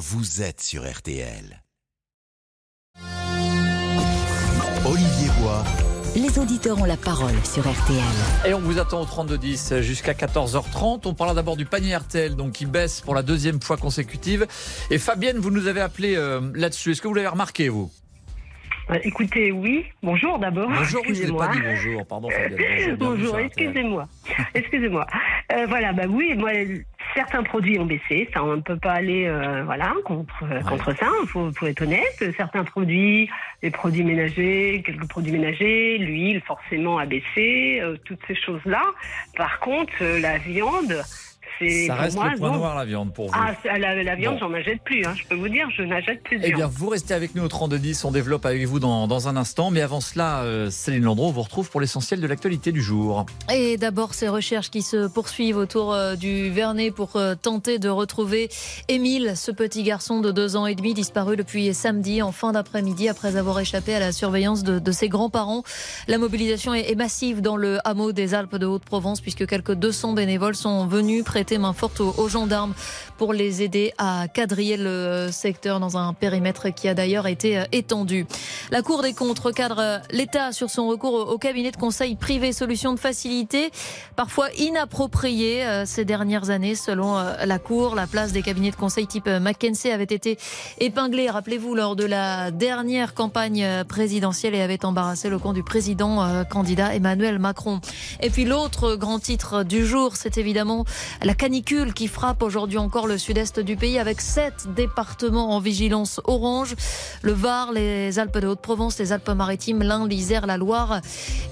vous êtes sur RTL. Olivier Bois. Les auditeurs ont la parole sur RTL. Et on vous attend au 32-10 jusqu'à 14h30. On parlera d'abord du panier RTL, donc qui baisse pour la deuxième fois consécutive. Et Fabienne, vous nous avez appelé euh, là-dessus. Est-ce que vous l'avez remarqué, vous? Euh, Écoutez, oui. Bonjour d'abord. Bonjour, oui, je n'ai pas dit bonjour. Pardon, Fabienne. Bonjour, excusez-moi. Excusez-moi. Euh, voilà, bah oui, moi, certains produits ont baissé. Ça, on ne peut pas aller, euh, voilà, contre, contre ça. Il faut, faut être honnête. Certains produits, les produits ménagers, quelques produits ménagers, l'huile, forcément, a baissé. euh, toutes ces choses-là. Par contre, euh, la viande, Ça reste moi, le point non. noir, la viande, pour vous. Ah, la, la viande, Bon. j'en n'achète plus. Hein. Je peux vous dire, je n'achète plus de Eh viande. bien, vous restez avec nous au 32-10. On développe avec vous dans, dans un instant. Mais avant cela, euh, Céline Landreau, on vous retrouve pour l'essentiel de l'actualité du jour. Et d'abord, ces recherches qui se poursuivent autour euh, du Vernet pour euh, tenter de retrouver Émile, ce petit garçon de deux ans et demi disparu depuis samedi en fin d'après-midi après avoir échappé à la surveillance de, de ses grands-parents. La mobilisation est, est massive dans le hameau des Alpes de Haute-Provence puisque quelques 200 bénévoles sont venus prêter main forte aux, aux gendarmes pour les aider à quadriller le secteur dans un périmètre qui a d'ailleurs été euh, étendu. La Cour des comptes recadre euh, l'État sur son recours au cabinet de conseil privé, solution de facilité, parfois inappropriée euh, ces dernières années. Selon la Cour, la place des cabinets de conseil type McKinsey avait été épinglée, rappelez-vous, lors de la dernière campagne présidentielle et avait embarrassé le compte du président candidat Emmanuel Macron. Et puis l'autre grand titre du jour, c'est évidemment la canicule qui frappe aujourd'hui encore le sud-est du pays avec sept départements en vigilance orange. Le Var, les Alpes de Haute-Provence, les Alpes-Maritimes, l'Ain, l'Isère, la Loire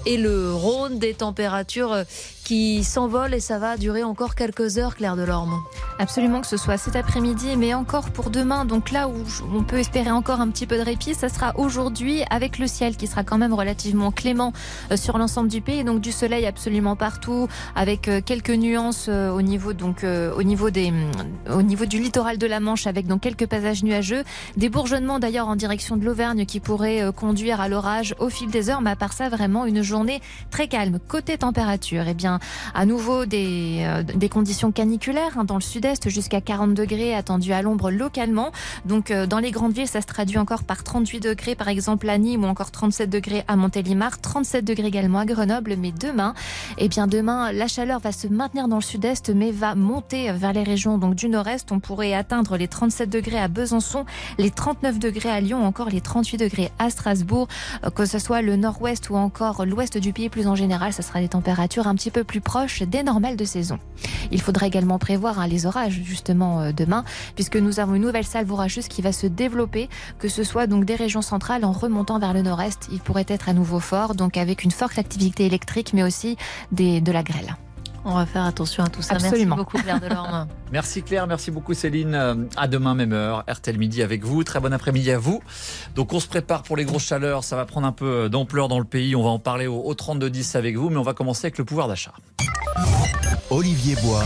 et le Rhône. Des températures qui s'envolent et ça va durer encore quelques heures, Claire Delorme. Absolument que ce soit cet après-midi, mais encore pour demain. Donc là où on peut espérer encore un petit peu de répit, ça sera aujourd'hui avec le ciel qui sera quand même relativement clément euh, sur l'ensemble du pays. Donc du soleil absolument partout, avec euh, quelques nuances euh, au niveau donc au niveau des hum, au niveau du littoral de la Manche, avec donc quelques passages nuageux, des bourgeonnements d'ailleurs en direction de l'Auvergne qui pourraient conduire à l'orage au fil des heures. Mais à part ça, vraiment une journée très calme. Côté température, eh bien à nouveau des, euh, des conditions caniculaires hein, dans le sud-est jusqu'à 40 degrés attendus à l'ombre localement. Donc euh, dans les grandes villes, ça se traduit encore par 38 degrés par exemple à Nîmes ou encore 37 degrés à Montélimar, 37 degrés également à Grenoble. Mais demain, eh bien demain, la chaleur va se maintenir dans le sud-est mais va monter vers les régions donc du nord-est. On pourrait atteindre les 37 degrés à Besançon, les 39 degrés à Lyon, encore les 38 degrés à Strasbourg. Euh, Que ce soit le nord-ouest ou encore l'ouest du pays plus en général, ça sera des températures un petit peu plus proches des normales de saison. Il faudra également prévoir hein, les orages justement euh, demain, puisque nous avons une nouvelle salve orageuse qui va se développer, que ce soit donc des régions centrales en remontant vers le nord-est. Il pourrait être à nouveau fort, donc avec une forte activité électrique, mais aussi de la grêle. On va faire attention à tout ça. Absolument. Merci beaucoup, Claire Delorme. Merci Claire, merci beaucoup Céline. À demain même heure, RTL Midi avec vous. Très bon après-midi à vous. Donc on se prépare pour les grosses chaleurs, ça va prendre un peu d'ampleur dans le pays. On va en parler au, au 32-10 avec vous, mais on va commencer avec le pouvoir d'achat. Olivier Bois.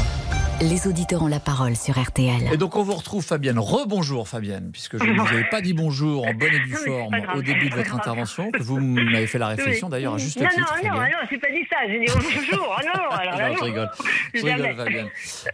Les auditeurs ont la parole sur RTL. Et donc on vous retrouve Fabienne. Rebonjour Fabienne, puisque je ne vous avais pas dit bonjour en bonne et due forme au début de votre intervention, que vous m'avez fait la réflexion Oui. d'ailleurs à juste non, titre. Non, non, non, j'ai pas dit ça. J'ai dit bonjour. Ah non, alors Non, je rigole. Je Jamais. rigole, Fabienne.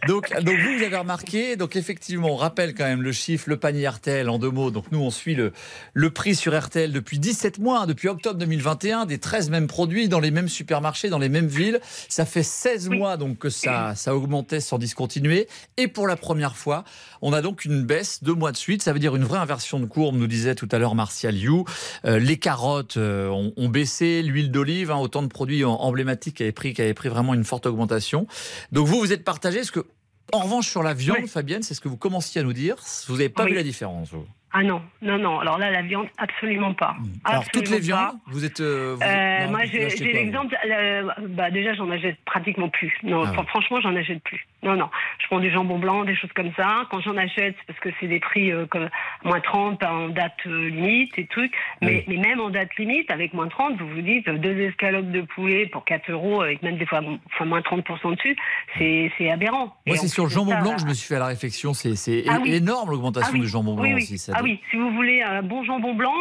Donc, donc vous, vous avez remarqué, donc effectivement, on rappelle quand même le chiffre, le panier RTL en deux mots. Donc nous, on suit le, le prix sur RTL depuis 17 mois, hein, depuis octobre 2021, des 13 mêmes produits dans les mêmes supermarchés, dans les mêmes villes. Ça fait 16 mois donc que ça, ça augmentait sans discontinuer. Et pour la première fois, on a donc une baisse deux mois de suite. Ça veut dire une vraie inversion de courbe, nous disait tout à l'heure Martial You. Euh, les carottes euh, ont, ont baissé, l'huile d'olive, hein, autant de produits emblématiques qui avaient pris, qui avaient pris vraiment une forte augmentation. Donc vous, vous êtes partagé. Est-ce que, en revanche, sur la viande, Oui. Fabienne, c'est ce que vous commenciez à nous dire. Vous n'avez pas Oui. vu la différence, vous? Ah non, non, non. Alors là, la viande, absolument pas. Alors toutes les pas. viandes, vous êtes. euh, vous- Euh, non, moi, j'ai l'exemple. euh, bah, déjà, j'en achète pratiquement plus. Non, Ah ouais. franchement, j'en achète plus. Non, non. Je prends du jambon blanc, des choses comme ça. Quand j'en achète, c'est parce que c'est des prix comme moins 30 en date limite et trucs. Mais, mais même en date limite, avec moins 30, vous vous dites deux escalopes de poulet pour 4 euros, avec même des fois enfin, moins 30% dessus, c'est aberrant. Moi, c'est sur le jambon ça, blanc que je me suis fait la réflexion. C'est Ah oui. énorme l'augmentation Ah oui. du jambon blanc aussi. ça ah oui, si vous voulez un bon jambon blanc,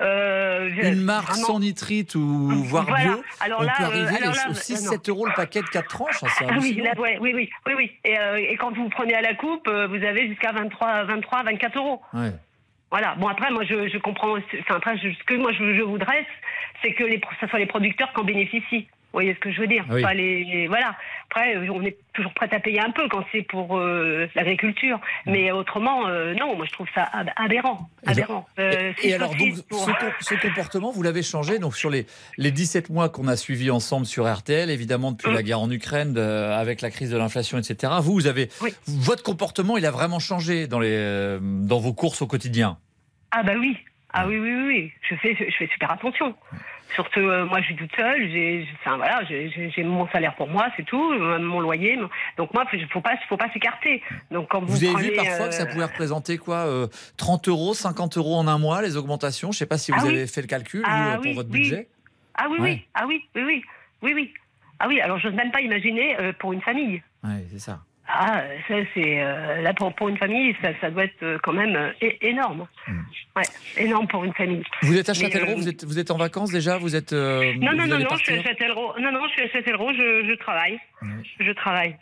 Euh, Une marque vraiment- sans nitrite ou voire Voilà. bio, Alors on là, peut euh, arriver alors là, aux euh, 6-7 euros le paquet de 4 tranches. hein, c'est Ah oui, hallucinant. là, ouais, oui, oui, oui, oui. Et, euh, et quand vous prenez à la coupe, euh, vous avez jusqu'à 23, 23, 24 euros. Ouais. Voilà. Bon après, moi, je, je comprends. Enfin après, je- ce que moi je, je voudrais, c'est que les, ce soit les producteurs qui en bénéficient. Vous voyez ce que je veux dire Oui. Pas les, voilà. Après, euh, on est toujours prêt à payer un peu quand c'est pour euh, l'agriculture, mais autrement, euh, non. Moi, je trouve ça ab- aberrant, Et. Euh, alors, donc, saucisses pour- ce, com- ce comportement, vous l'avez changé donc sur les, les 17 mois qu'on a suivis ensemble sur RTL, évidemment depuis Mm. la guerre en Ukraine, de- avec la crise de l'inflation, etc. Vous, vous avez Oui. votre comportement, il a vraiment changé dans les dans vos courses au quotidien? Ah bah oui. Ah oui, oui, oui, oui. Je fais, je fais super attention. Surtout, euh, moi, je suis toute seule. J'ai, j'ai- enfin, voilà, j'ai, j'ai- j'ai mon salaire pour moi, c'est tout, euh, mon loyer. Donc moi, il faut pas, faut pas s'écarter. Donc quand vous, Vous, avez prenez, vu parfois euh, que ça pouvait représenter quoi euh, 30 euros, 50 euros en un mois, les augmentations? Je ne sais pas si vous Ah oui. avez fait le calcul Ah vous, euh, pour oui, votre oui. budget. Ah oui, Ouais. oui, ah oui, oui, oui, oui, oui. Ah oui. Alors, je n'ose même pas imaginer euh, pour une famille. Ouais, c'est ça. Ah, ça c'est euh, là pour, pour une famille, ça, ça doit être euh, quand même euh, énorme. Hmm. Ouais, énorme pour une famille. Vous êtes à Châtellerault, vous, êtes, vous êtes en vacances déjà Vous êtes euh, Non, non, vous non, non, je suis à Châtellerault. Non, non, je suis à Châtellerault. Je, je travaille. Je travaille.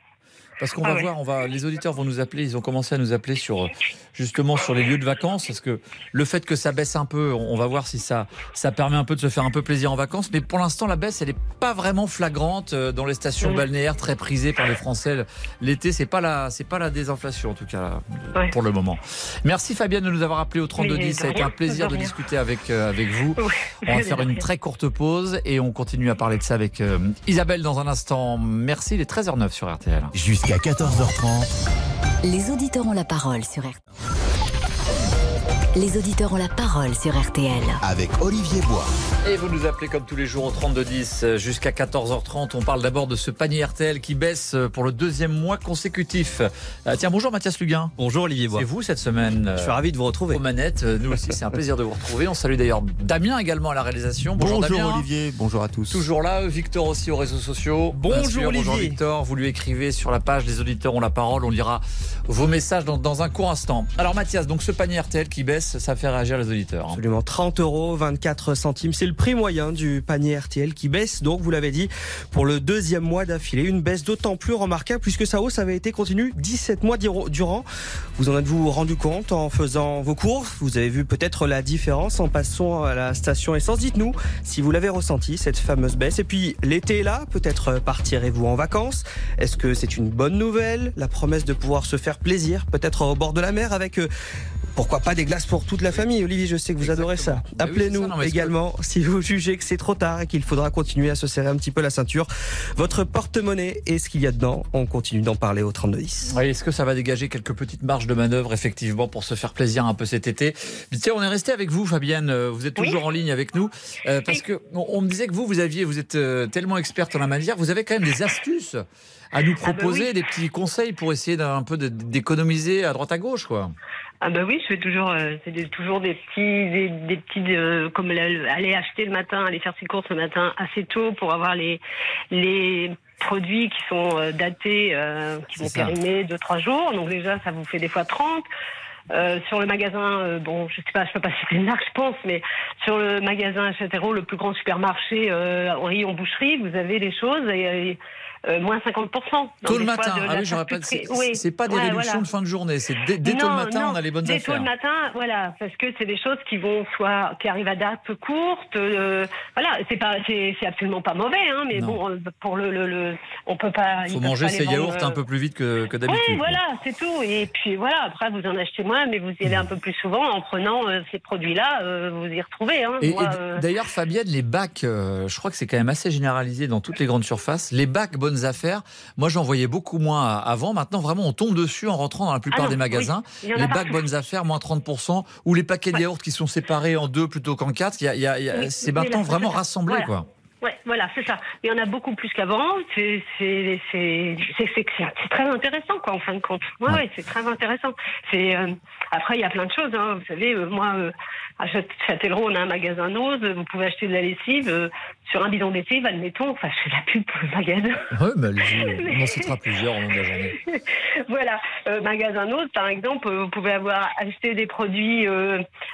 Parce qu'on Ah va ouais. voir, on va, les auditeurs vont nous appeler, ils ont commencé à nous appeler sur justement sur les lieux de vacances, parce que le fait que ça baisse un peu, on va voir si ça, ça permet un peu de se faire un peu plaisir en vacances, mais pour l'instant la baisse elle est pas vraiment flagrante euh, dans les stations Mm. balnéaires très prisées par les Français. L'été c'est pas la, c'est pas la désinflation en tout cas Ouais. pour le moment. Merci Fabienne de nous avoir appelé au 32 Mais 10, de ça a été un plaisir de discuter avec euh, avec vous. On va faire une très courte pause et on continue à parler de ça avec euh, Isabelle dans un instant. Merci, il est 13h09 sur RTL. Jusqu'à 14h30. Les auditeurs ont la parole sur RTL. Les auditeurs ont la parole sur RTL. Avec Olivier Bois. Et vous nous appelez comme tous les jours au 3210 euh, jusqu'à 14h30. On parle d'abord de ce panier RTL qui baisse euh, pour le deuxième mois consécutif. Euh, tiens, bonjour Mathias Luguin. Bonjour Olivier Bois. C'est vous cette semaine Je suis euh, ravi de vous retrouver. aux manettes. Nous aussi, c'est un plaisir de vous retrouver. On salue d'ailleurs Damien également à la réalisation. Bonjour, Damien. Olivier, bonjour à tous. Toujours là, Victor aussi aux réseaux sociaux. Bonjour, sûr, Bonjour Olivier. Victor, vous lui écrivez sur la page Les auditeurs ont la parole. On lira vos messages dans, un court instant. Alors Mathias, donc ce panier RTL qui baisse, ça fait réagir les auditeurs. hein. Absolument 30 euros 24 centimes, c'est le prix moyen du panier RTL qui baisse. Donc vous l'avez dit pour le deuxième mois d'affilée, une baisse d'autant plus remarquable puisque sa hausse avait été continue 17 mois durant. Vous en êtes-vous rendu compte en faisant vos courses? Vous avez vu peut-être la différence en passant à la station essence? Dites-nous si vous l'avez ressenti cette fameuse baisse. Et puis l'été est là, peut-être partirez-vous en vacances. Est-ce que c'est une bonne nouvelle? La promesse de pouvoir se faire plaisir, peut-être au bord de la mer avec euh, pourquoi pas des glaces pour toute la famille Olivier, je sais que vous adorez ça. Oui, Appelez-nous que- également si vous jugez que c'est trop tard et qu'il faudra continuer à se serrer un petit peu la ceinture. Votre porte-monnaie et ce qu'il y a dedans, on continue d'en parler au 3210. Oui, Est-ce que ça va dégager quelques petites marges de manœuvre, effectivement, pour se faire plaisir un peu cet été? Mais Tiens, on est resté avec vous, Fabienne. Vous êtes Oui. toujours en ligne avec nous. euh, parce que on, on me disait que vous, vous aviez, vous êtes euh, tellement experte en la matière, vous avez quand même des astuces à nous Ah bah proposer, oui. des petits conseils pour essayer d'un peu d'économiser à droite à gauche, quoi. Ah bah oui, je fais toujours, euh, c'est des- toujours des petits, des, des petits, euh, comme la- aller acheter le matin, aller faire ses courses le matin assez tôt pour avoir les les produits qui sont euh, datés, qui vont périmer deux trois jours. Donc déjà, ça vous fait des fois 30. Euh, sur le magasin, euh, bon, je sais pas, je peux pas citer une marque, je pense, mais sur le magasin Châtellerault, le plus grand supermarché euh, rayon boucherie, vous avez des choses et, et, euh, moins 50%. Donc, Tôt le matin. Ah oui. C'est Oui. pas des Ouais, réductions voilà. de fin de journée. C'est dès, dès tôt le matin, non, on a les bonnes dès affaires. tôt le matin, voilà, parce que c'est des choses qui vont soit qui arrivent à date courte, euh, voilà, c'est pas, c'est, absolument pas mauvais, hein, mais Non. bon, euh, pour le, le, le- on peut pas. faut manger pas ses vendre, yaourts un peu plus vite que, que d'habitude. Oui, voilà, c'est tout. Et puis voilà, après vous en achetez moins, mais vous y allez un peu plus souvent en prenant euh, ces produits-là, vous y retrouvez. Hein. Et, d'ailleurs, Fabienne, les bacs, je crois que c'est quand même assez généralisé dans toutes les grandes surfaces. Les bacs bonnes affaires, moi j'en voyais beaucoup moins avant. Maintenant, vraiment, on tombe dessus en rentrant dans la plupart Ah non, des magasins. Les bacs bonnes affaires, moins 30%, ou les paquets de Ouais. yaourts qui sont séparés en deux plutôt qu'en quatre. Il y a- il y a- Oui, c'est maintenant vraiment rassemblé, Voilà. quoi. Ouais, voilà, c'est ça. Il y en a beaucoup plus qu'avant. C'est très intéressant quoi en fin de compte. Ouais, ouais, c'est très intéressant. C'est euh, après il y a plein de choses. Hein. Vous savez, euh, moi euh, à Châ- Châtellerault, on a un magasin Nose. Vous pouvez acheter de la lessive sur un bidon de lessive, admettons. Enfin, je fais la pub pour le magasin. Ouais, mais allez-y, on en citera plusieurs au long de la journée. voilà, magasin Nose, par exemple, vous pouvez avoir acheté des produits,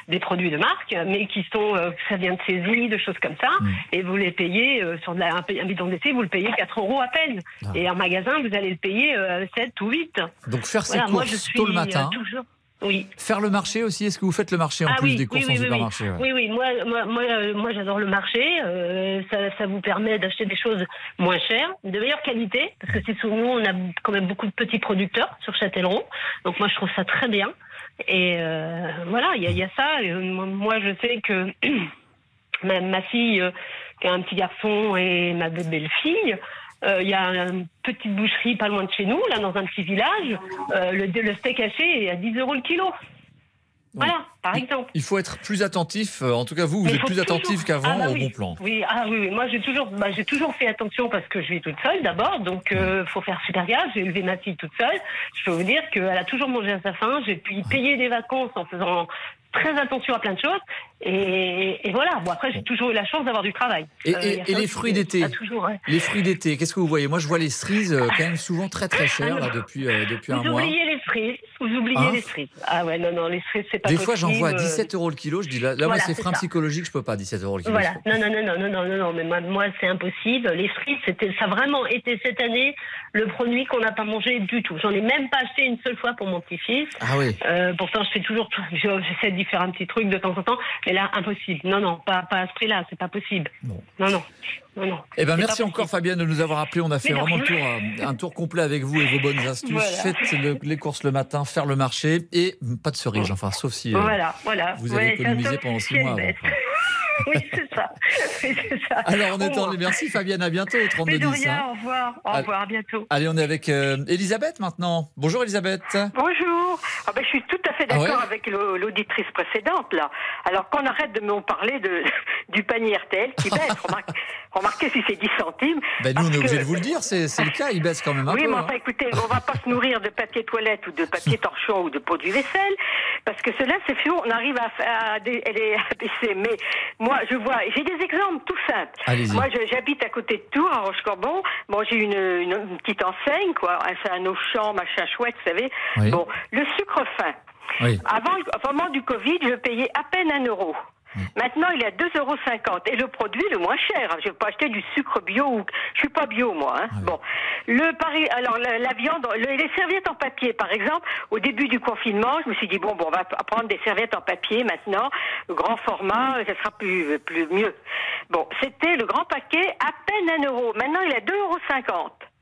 des produits de marque, mais qui sont, ça vient de saisie, de choses comme ça, Mm. et vous les payez euh, sur la- un, un bidon d'essai, vous le payez 4 euros à peine. Ah. Et en magasin, vous allez le payer euh, 7 ou 8. Donc faire ses Voilà, moi courses je suis tôt le euh, matin. toujours. Oui. Faire le marché aussi, est-ce que vous faites le marché en Ah plus oui, des courses oui, oui, en supermarché ouais. Oui, oui, moi, moi, moi, euh, moi, j'adore le marché. euh, ça, ça vous permet d'acheter des choses moins chères, de meilleure qualité, parce que c'est souvent, on a quand même beaucoup de petits producteurs sur Châtellerault. Donc moi, je trouve ça très bien. Et euh, voilà, il y, y a ça. Et, euh, moi, je sais que ma, ma fille, a un petit garçon, et ma belle-fille, euh, il y a une petite boucherie pas loin de chez nous, là, dans un petit village. Euh, le, le steak haché est à 10 euros le kilo. Voilà, par exemple. Il faut être plus attentif. euh, En tout cas, vous, vous Mais il êtes plus toujours- attentif qu'avant Ah bah au oui. bon plan. Oui, ah oui, oui. moi j'ai toujours, bah, j'ai toujours fait attention parce que je vis toute seule d'abord, donc euh, faut faire super gaffe. J'ai élevé ma fille toute seule. Je peux vous dire qu'elle a toujours mangé à sa faim. J'ai pu payer des vacances en faisant très attention à plein de choses. Et, et voilà. Bon après j'ai toujours eu la chance d'avoir du travail. Et- Euh, et- et les fruits d'été toujours. ouais. Les fruits d'été, qu'est-ce que vous voyez? Moi, je vois les cerises euh, quand même souvent très très chères là, depuis, euh, depuis un Vous mois. oubliez les cerises. Vous oubliez Hein les cerises. Ah ouais, non, non, les cerises c'est pas Des possible. fois, j'en vois à euh, 17 euros le kilo. Je dis là, là moi, Voilà, c'est c'est frein ça. psychologique, je peux pas 17 euros le kilo. Voilà. Non, non, non, non, non, non, non, mais moi, moi c'est impossible. Les frites, c'était, ça a vraiment été cette année le produit qu'on n'a pas mangé du tout. J'en ai même pas acheté une seule fois pour mon petit-fils. Ah oui. Euh, pourtant, je fais toujours, j'essaie d'y faire un petit truc de temps en temps, mais là, impossible. Non, non, pas, pas à ce prix-là, c'est pas possible. Bon. Non, non, non, non. Eh ben, merci encore. Fabienne de nous avoir appelé. On a fait vraiment le tour, rien. euh, un tour complet avec vous et vos bonnes astuces. Voilà. Faites le- les courses le matin, faire le marché et pas de cerises. Enfin, sauf si euh, Voilà, voilà. vous avez économisé pendant six mois. avant. Oui, c'est ça. Oui. Alors, on en revoir. Merci Fabienne, à bientôt au 32 Mais de 10. rien, hein. au revoir. Au revoir, à bientôt. Allez, on est avec euh, Elisabeth maintenant. Bonjour Elisabeth. Bonjour. Ah ben, je suis tout à fait d'accord Ah ouais avec l'auditrice précédente là. Alors qu'on arrête de me parler de, du panier RTL qui baisse. Remarque- remarquez si c'est 10 centimes. Ben, nous, on est obligé que- de vous le dire, c'est le cas, il baisse quand même un oui, peu. mais hein. enfin, écoutez, on va pas se nourrir de papier toilette ou de papier torchon ou de produits vaisselle, parce que cela, c'est sûr, on arrive à, à, à les- à baisser. Mais moi, je vois, j'ai des exemples tout simples. Moi, j'habite à côté de Tours, à Rochecorbon. Bon, j'ai une, une, une petite enseigne, quoi. C'est un Auchan, machin chouette, vous savez. Oui. Bon, le sucre fin. Oui. Avant, au moment du Covid, je payais à peine un euro. Maintenant, il est à 2,50 euros. Et le produit le moins cher. Je vais pas acheter du sucre bio. Ou... Je suis pas bio, moi. Hein. Bon. Le pari... Alors, la, la viande, le- les serviettes en papier, par exemple, au début du confinement, je me suis dit, bon, bon on va prendre des serviettes en papier maintenant. Le grand format, ça sera plus, plus mieux. Bon, c'était le grand paquet à peine un euro. Maintenant, il est à 2,50 euros.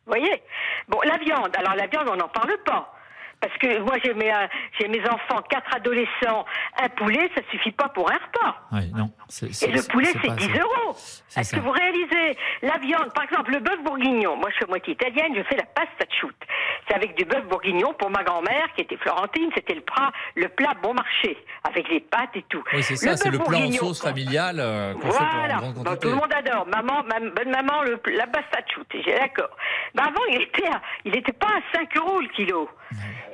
Vous voyez? Bon, la viande. Alors, la viande, on n'en parle pas. Parce que moi, j'ai mes, euh, j'ai mes enfants, quatre adolescents, un poulet, ça suffit pas pour un repas. Oui, non. c'est- Et c'est- le poulet, c'est pas 10 assez. euros. C'est Est-ce ça. que vous réalisez La viande, par exemple, le bœuf bourguignon. Moi, je suis moitié italienne, je fais la pasta choute. C'est avec du bœuf bourguignon pour ma grand-mère, qui était florentine. C'était le plat, le plat bon marché, avec les pâtes et tout. Oui, c'est ça, c'est bœuf le plat en bourguignon- sauce familiale euh, qu'on fait pour voilà. Bon, tout le monde adore. Maman, ma bonne maman, le, la pasta choute. J'ai d'accord. Ben avant, il était, à- il était pas à 5 euros le kilo.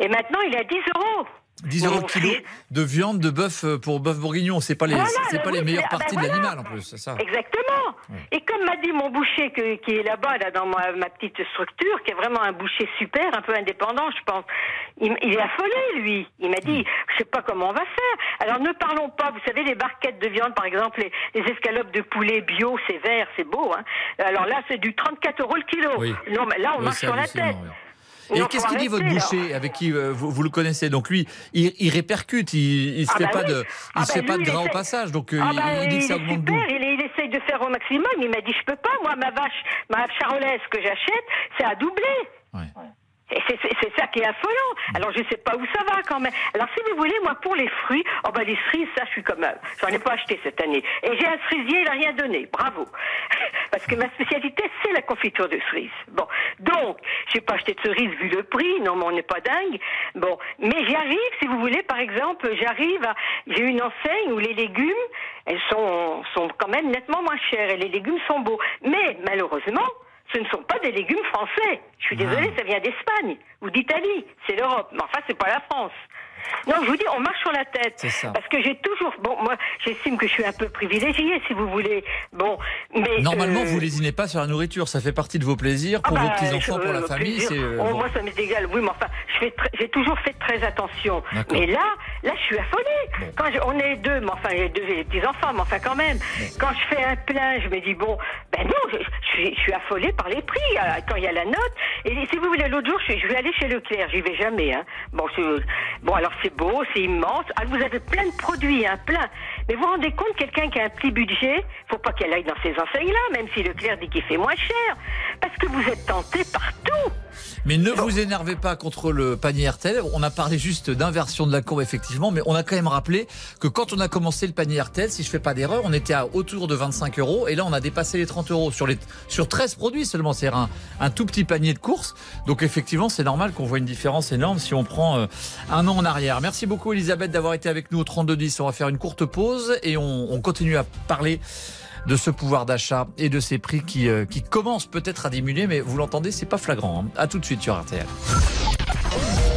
Et maintenant, il est à 10 euros. 10 euros le kilo de viande de bœuf euh, pour bœuf bourguignon. C'est pas les, Voilà, c'est ben pas les meilleures ben parties de voilà. l'animal en plus, c'est ça. Exactement. Et comme m'a dit mon boucher que- qui est là-bas, là, dans ma, ma petite structure, qui est vraiment un boucher super, un peu indépendant, je pense, il, est affolé, lui. Il m'a dit, je sais pas comment on va faire. Alors ne parlons pas, vous savez, les barquettes de viande, par exemple, les, les escalopes de poulet bio, c'est vert, c'est beau. Hein. Alors là, c'est du 34 euros le kilo. Oui. Non, mais là, on marche sur la tête. Et qu'est-ce qu'il dit votre boucher avec qui euh, vous, vous le connaissez? Donc lui, il, il répercute, il, il se Ah fait pas oui. de, il Ah se fait pas lui, de il gras au passage, donc euh, Ah il- bah, il, dit que ça augmente super, il, il essaye de faire au maximum. Il m'a dit je peux pas, moi ma vache, ma charolaise que j'achète, c'est à doubler. Ouais. C'est- ça qui est affolant. Alors je sais pas où ça va quand même. Alors si vous voulez, moi pour les fruits, oh bah les cerises, ça je suis comme euh, j'en ai pas acheté cette année. Et j'ai un cerisier, il a rien donné. Bravo. parce que ma spécialité, c'est la confiture de cerise. Bon, donc, j'ai pas acheté de cerise vu le prix, non, mais on n'est pas dingue. Bon, mais j'y arrive, si vous voulez, par exemple, j'arrive à, j'ai une enseigne où les légumes, elles sont, sont quand même nettement moins chers et les légumes sont beaux. Mais, malheureusement, ce ne sont pas des légumes français. Je suis désolée, ça vient d'Espagne ou d'Italie. C'est l'Europe. Mais enfin, c'est pas la France. Non, je vous dis, on marche sur la tête. C'est ça. Parce que j'ai toujours. Bon, moi, j'estime que je suis un peu privilégiée, si vous voulez. Bon, mais. Normalement, euh, vous lésinez pas sur la nourriture, ça fait partie de vos plaisirs pour ah vos bah, petits-enfants, pour la euh, famille. euh, Oh, bon. Moi, ça m'est égal. Oui, mais enfin, je fais très- j'ai toujours fait très attention. Mais là, là, je suis affolée. Quand je- on est deux, mais enfin, j'ai deux petits-enfants, mais enfin, quand même. Quand je fais un plein, je me dis, bon, ben non, je, je suis, je suis affolée par les prix, euh, quand il y a la note. Et si vous voulez, l'autre jour, je, vais aller chez Leclerc, j'y vais jamais. Hein. Bon, bon, alors c'est beau, c'est immense. Ah, vous avez plein de produits, hein, plein. Mais vous vous rendez compte, quelqu'un qui a un petit budget, faut pas qu'elle aille dans ces enseignes-là, même si Leclerc dit qu'il fait moins cher. Parce que vous êtes tenté partout. Mais ne vous énervez pas contre le panier RTL. On a parlé juste d'inversion de la courbe, effectivement, mais on a quand même rappelé que quand on a commencé le panier RTL, si je fais pas d'erreur, on était à autour de 25 euros et là on a dépassé les 30 euros sur, les, sur 13 produits seulement. C'est un, un tout petit panier de courses. Donc effectivement, c'est normal qu'on voit une différence énorme si on prend euh, un an en arrière. Merci beaucoup Elisabeth d'avoir été avec nous au 3210. On va faire une courte pause et on, on continue à parler de ce pouvoir d'achat et de ces prix qui, euh, qui commencent peut-être à diminuer, mais vous l'entendez, c'est pas flagrant. hein. À tout de suite sur RTL.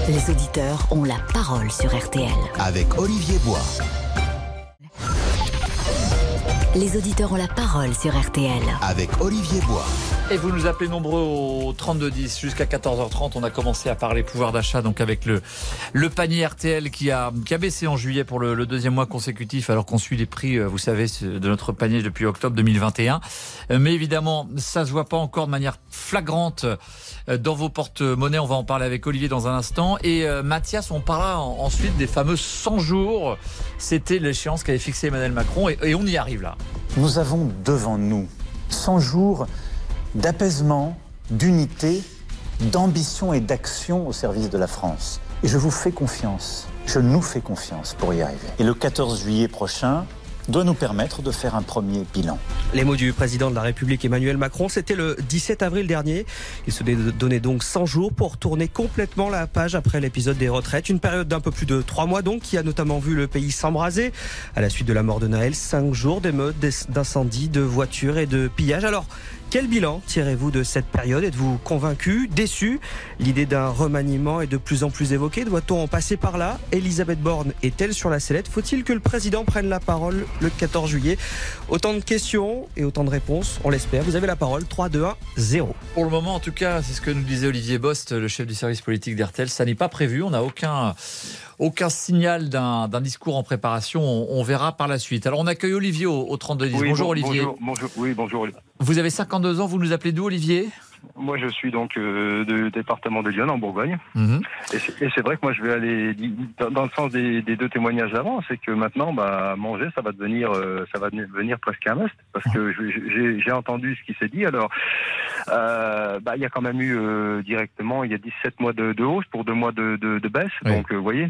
Les auditeurs ont la parole sur RTL. Avec Olivier Bois. Les auditeurs ont la parole sur RTL. Avec Olivier Bois. Et vous nous appelez nombreux au 3210 jusqu'à 14h30. On a commencé à parler pouvoir d'achat donc avec le, le panier RTL qui a, qui a baissé en juillet pour le, deuxième mois consécutif alors qu'on suit les prix, euh, vous savez, de notre panier depuis octobre 2021. Euh, Mais évidemment, ça se voit pas encore de manière flagrante euh, dans vos porte-monnaies. On va en parler avec Olivier dans un instant. Et Mathias, on parlera en- ensuite des fameux 100 jours. C'était l'échéance qu'avait fixé Emmanuel Macron et on y arrive là. Nous avons devant nous 100 jours d'apaisement, d'unité, d'ambition et d'action au service de la France. Et je vous fais confiance, je nous fais confiance pour y arriver. Et le 14 juillet prochain doit nous permettre de faire un premier bilan. Les mots du président de la République Emmanuel Macron, c'était le 17 avril dernier. Il se donnait donc 100 jours pour tourner complètement la page après l'épisode des retraites. Une période d'un peu plus de 3 mois donc, qui a notamment vu le pays s'embraser. À la suite de la mort de Naël, 5 jours d'émeutes, d'incendies, de voitures et de pillages. Alors, quel bilan tirez-vous de cette période? Êtes-vous convaincu, déçu? L'idée d'un remaniement est de plus en plus évoquée. Doit-on en passer par là? Elisabeth Borne est-elle sur la sellette? Faut-il que le président prenne la parole le 14 juillet? Autant de questions et autant de réponses, on l'espère. Vous avez la parole. 3, 2, 1, 0. Pour le moment, en tout cas, c'est ce que nous disait Olivier Bost, le chef du service politique d'RTL. Ça n'est pas prévu. On n'a aucun, aucun signal d'un discours en préparation. On, on verra par la suite. Alors, on accueille Olivier au, au 3210. Oui, bonjour bon- Olivier. Bonjour, bonjour, oui, bonjour. Vous avez 52 ans. Vous nous appelez d'où, Olivier? Moi, je suis donc euh, du département de Lyon, en Bourgogne. Mhm. Et c'est vrai que moi, je vais aller dans, le sens des, des deux témoignages d'avant, c'est que maintenant, bah, manger, ça va devenir, euh, ça va devenir presque un must, parce que j'ai entendu ce qui s'est dit. Alors, euh, bah, il y a quand même eu directement, il y a 17 mois de, de hausse pour deux mois de, de, de baisse. Oui. Donc, vous voyez,